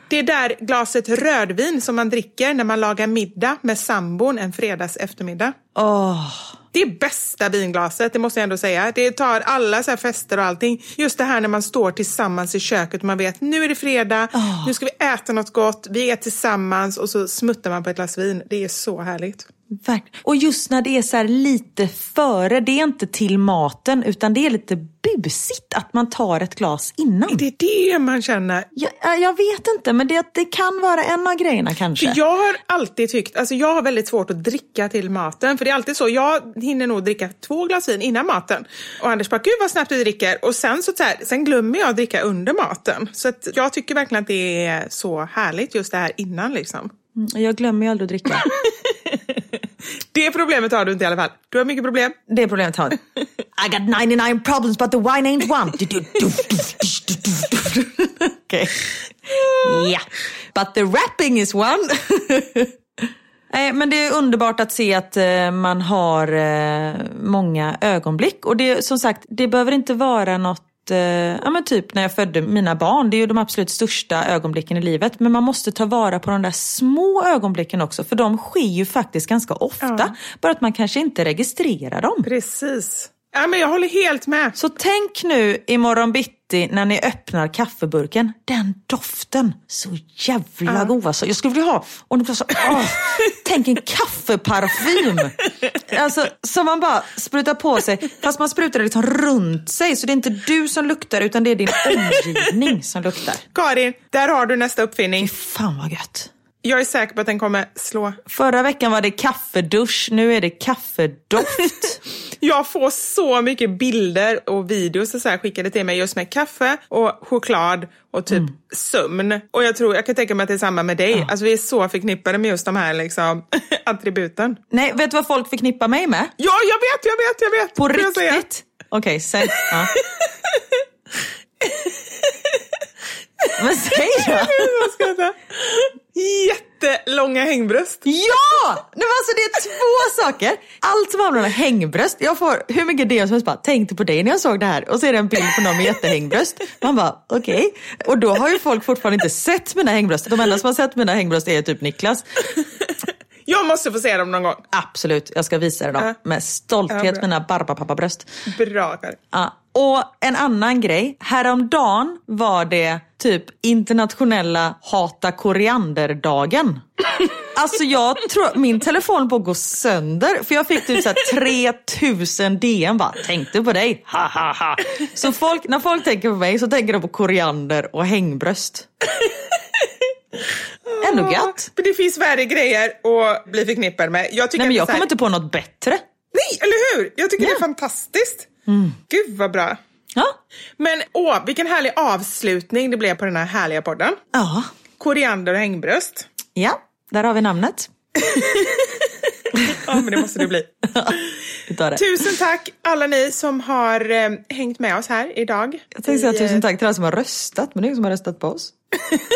Det är där glaset rödvin som man dricker när man lagar middag med sambon en fredags eftermiddag. Åh. Det är bästa vinglaset, det måste jag ändå säga. Det tar alla så fester och allting. Just det här när man står tillsammans i köket och man vet nu är det fredag, nu ska vi äta något gott, vi är tillsammans och så smuttar man på ett glas vin. Det är så härligt. Verkligen. Och just när det är så lite före, det är inte till maten utan det är lite busigt att man tar ett glas innan. Det är det man känner. Jag, jag vet inte, men det, det kan vara en av grejerna kanske. För jag har alltid tyckt, alltså jag har väldigt svårt att dricka till maten. För det är alltid så, jag hinner nog dricka två glas vin innan maten. Och Anders bara, gud vad snabbt du dricker. Och sen, så, så här, sen glömmer jag att dricka under maten. Så jag tycker verkligen att det är så härligt just det här innan liksom. Mm, Jag glömmer ju aldrig att dricka. Det problemet har du inte i alla fall. Du har mycket problem. Det är problemet har I got 99 problems but the wine ain't one. Okej. Ja. But the rapping is one. Nej, men det är underbart att se att eh, man har eh, många ögonblick. Och det, som sagt, det behöver inte vara något eh, ja, men typ när jag födde mina barn, det är ju de absolut största ögonblicken i livet. Men man måste ta vara på de där små ögonblicken också, för de sker ju faktiskt ganska ofta. Bara att man kanske inte registrerar dem. Precis. Ja, men jag håller helt med. Så tänk nu imorgon bitti när ni öppnar kaffeburken. Den doften. Så jävla god alltså. Jag skulle vilja ha, det var så, åh, tänk en kaffeparfym. Alltså som man bara sprutar på sig. Fast man sprutar det liksom runt sig. Så det är inte du som luktar utan det är din omgivning som luktar. Karin, där har du nästa uppfinning. Fy fan vad gött. Jag är säker på att den kommer slå. Förra veckan var det kaffedusch, nu är det kaffedoft. Jag får så mycket bilder och videos och så här skickade till mig just med kaffe och choklad och typ sömn. Och jag tror, jag kan tänka mig att det är samma med dig. Alltså vi är så förknippade med just de här liksom attributen. Nej, vet du vad folk förknippar mig med? Ja, jag vet, jag vet, jag vet! På riktigt? Okej, säg. Ja. Men säg då! Jag. Jättelånga hängbröst. Ja! Nej, alltså, det är två saker. Allt som handlar om hängbröst. Jag får hur mycket DM som helst bara, tänkte på dig när jag såg det här. Och så är det en bild på någon med jättehängbröst. Man bara, okej. Och då har ju folk fortfarande inte sett mina hängbröst. De enda som har sett mina hängbröst är typ Niklas. Jag måste få se dem någon gång. Absolut, jag ska visa det dem. Ja. Med stolthet, Ja, bra. mina barbapappabröst. Bra. Ja. Och en annan grej. Häromdagen var det typ internationella hata korianderdagen. Alltså jag tror min telefon på att gå sönder. För jag fick typ så här 3000 DM bara, tänkte på dig. Ha, ha, ha. Så folk, när folk tänker på mig så tänker de på koriander och hängbröst. Ändå gött. För det finns värre grejer att bli förknippad med. Jag tycker Nej men jag kommer inte på något bättre. Nej, eller hur? Jag tycker det är Ja. Mm. Gud vad bra. Ja. Men åh, vilken härlig avslutning det blev på den här härliga podden. Ja. Koriander och hängbröst. Ja, där har vi namnet. Ja, men det måste det bli. Tar det. Tusen tack alla ni som har eh, hängt med oss här idag. Jag tänkte säga I, tusen eh, tack till alla som har röstat, men det är ingen som har röstat på oss.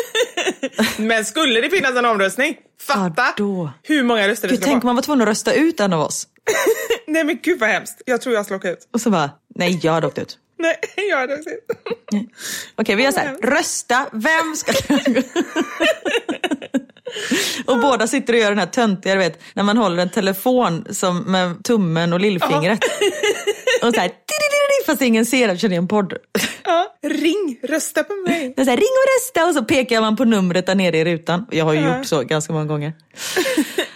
Men skulle det finnas en omröstning, fatta Ja, hur många röster det Gud, skulle tänk om vara. man var tvungen att rösta ut en av oss. Nej men gud vad hemskt. Jag tror jag ska åka ut. Och så bara, nej jag hade åkt ut. Nej, jag hade åkt ut. Okej, vi gör så här. Rösta, vem ska... och båda sitter och gör den här töntiga, du vet, när man håller en telefon som med tummen och lillfingret. och så här, fast ingen ser eftersom det är en podd. Ja, ring, rösta på mig. Så här, ring och rösta och så pekar man på numret där nere i rutan. Jag har ju Ja. gjort så ganska många gånger.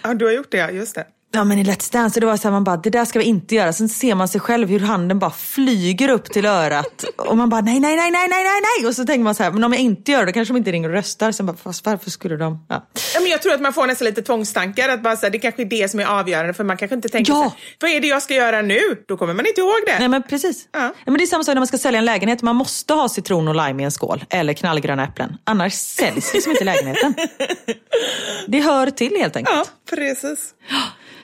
Ja, du har gjort det. Just det. Ja men i Let's Dance, det var så här, man bara, det där ska vi inte göra. Sen ser man sig själv hur handen bara flyger upp till örat. Och man bara, nej, nej, nej, nej, nej, nej, nej. Och så tänker man så här, men om jag inte gör det kanske de inte ringer och röstar. Sen bara, fast varför skulle de? Ja. Ja, men jag tror att man får nästan lite tvångstankar. Att bara, så här, det kanske är det som är avgörande. För man kanske inte tänker Ja. så här, vad är det jag ska göra nu? Då kommer man inte ihåg det. Nej men precis. Ja. Ja. men det är samma sak när man ska sälja en lägenhet. Man måste ha citron och lime i en skål. Eller knallgröna äpplen. Annars säljs liksom inte lägenheten. Det hör till helt enkelt. Ja, precis.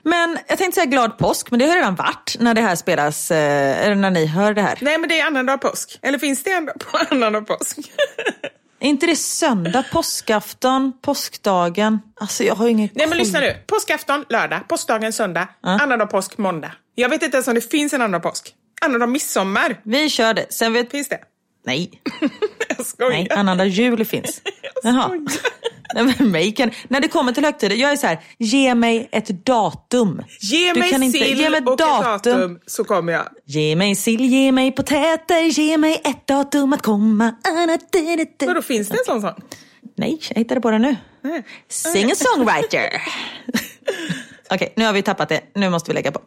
Men jag tänkte säga glad påsk, men det har redan varit när det här spelas, eh, eller när ni hör det här. Nej, men det är annandag påsk. Eller finns det en på annandag påsk? Är inte det söndag, påskafton, påskdagen? Alltså jag har ingen Nej, men lyssna nu. Påskafton, lördag. Påskdagen, söndag. Annandag påsk, måndag. Jag vet inte ens om det finns en annandag påsk. Annandag midsommar. Vi kör det. Sen vet, Finns det? Nej, Jag skojar. nej, annandag jul finns. Jaha. Nej, men mig kan, när det kommer till högtider, jag är så här, ge mig ett datum. Ge Du mig kan inte- sill ge mig och ett datum. datum så kommer jag. Ge mig sill, ge mig potäter, ge mig ett datum att komma. Vadå, finns det en sån sång? Nej, jag hittade på det nu. Nej. Singer-songwriter. Okej, nu har vi tappat det. Nu måste vi lägga på.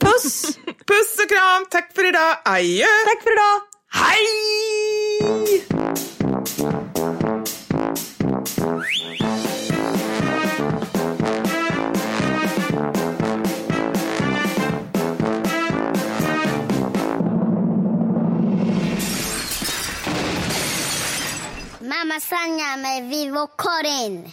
Puss! Puss och kram, tack för idag, adjö! Tack för idag! Hej! Mamma Sanja med Vivo Karin.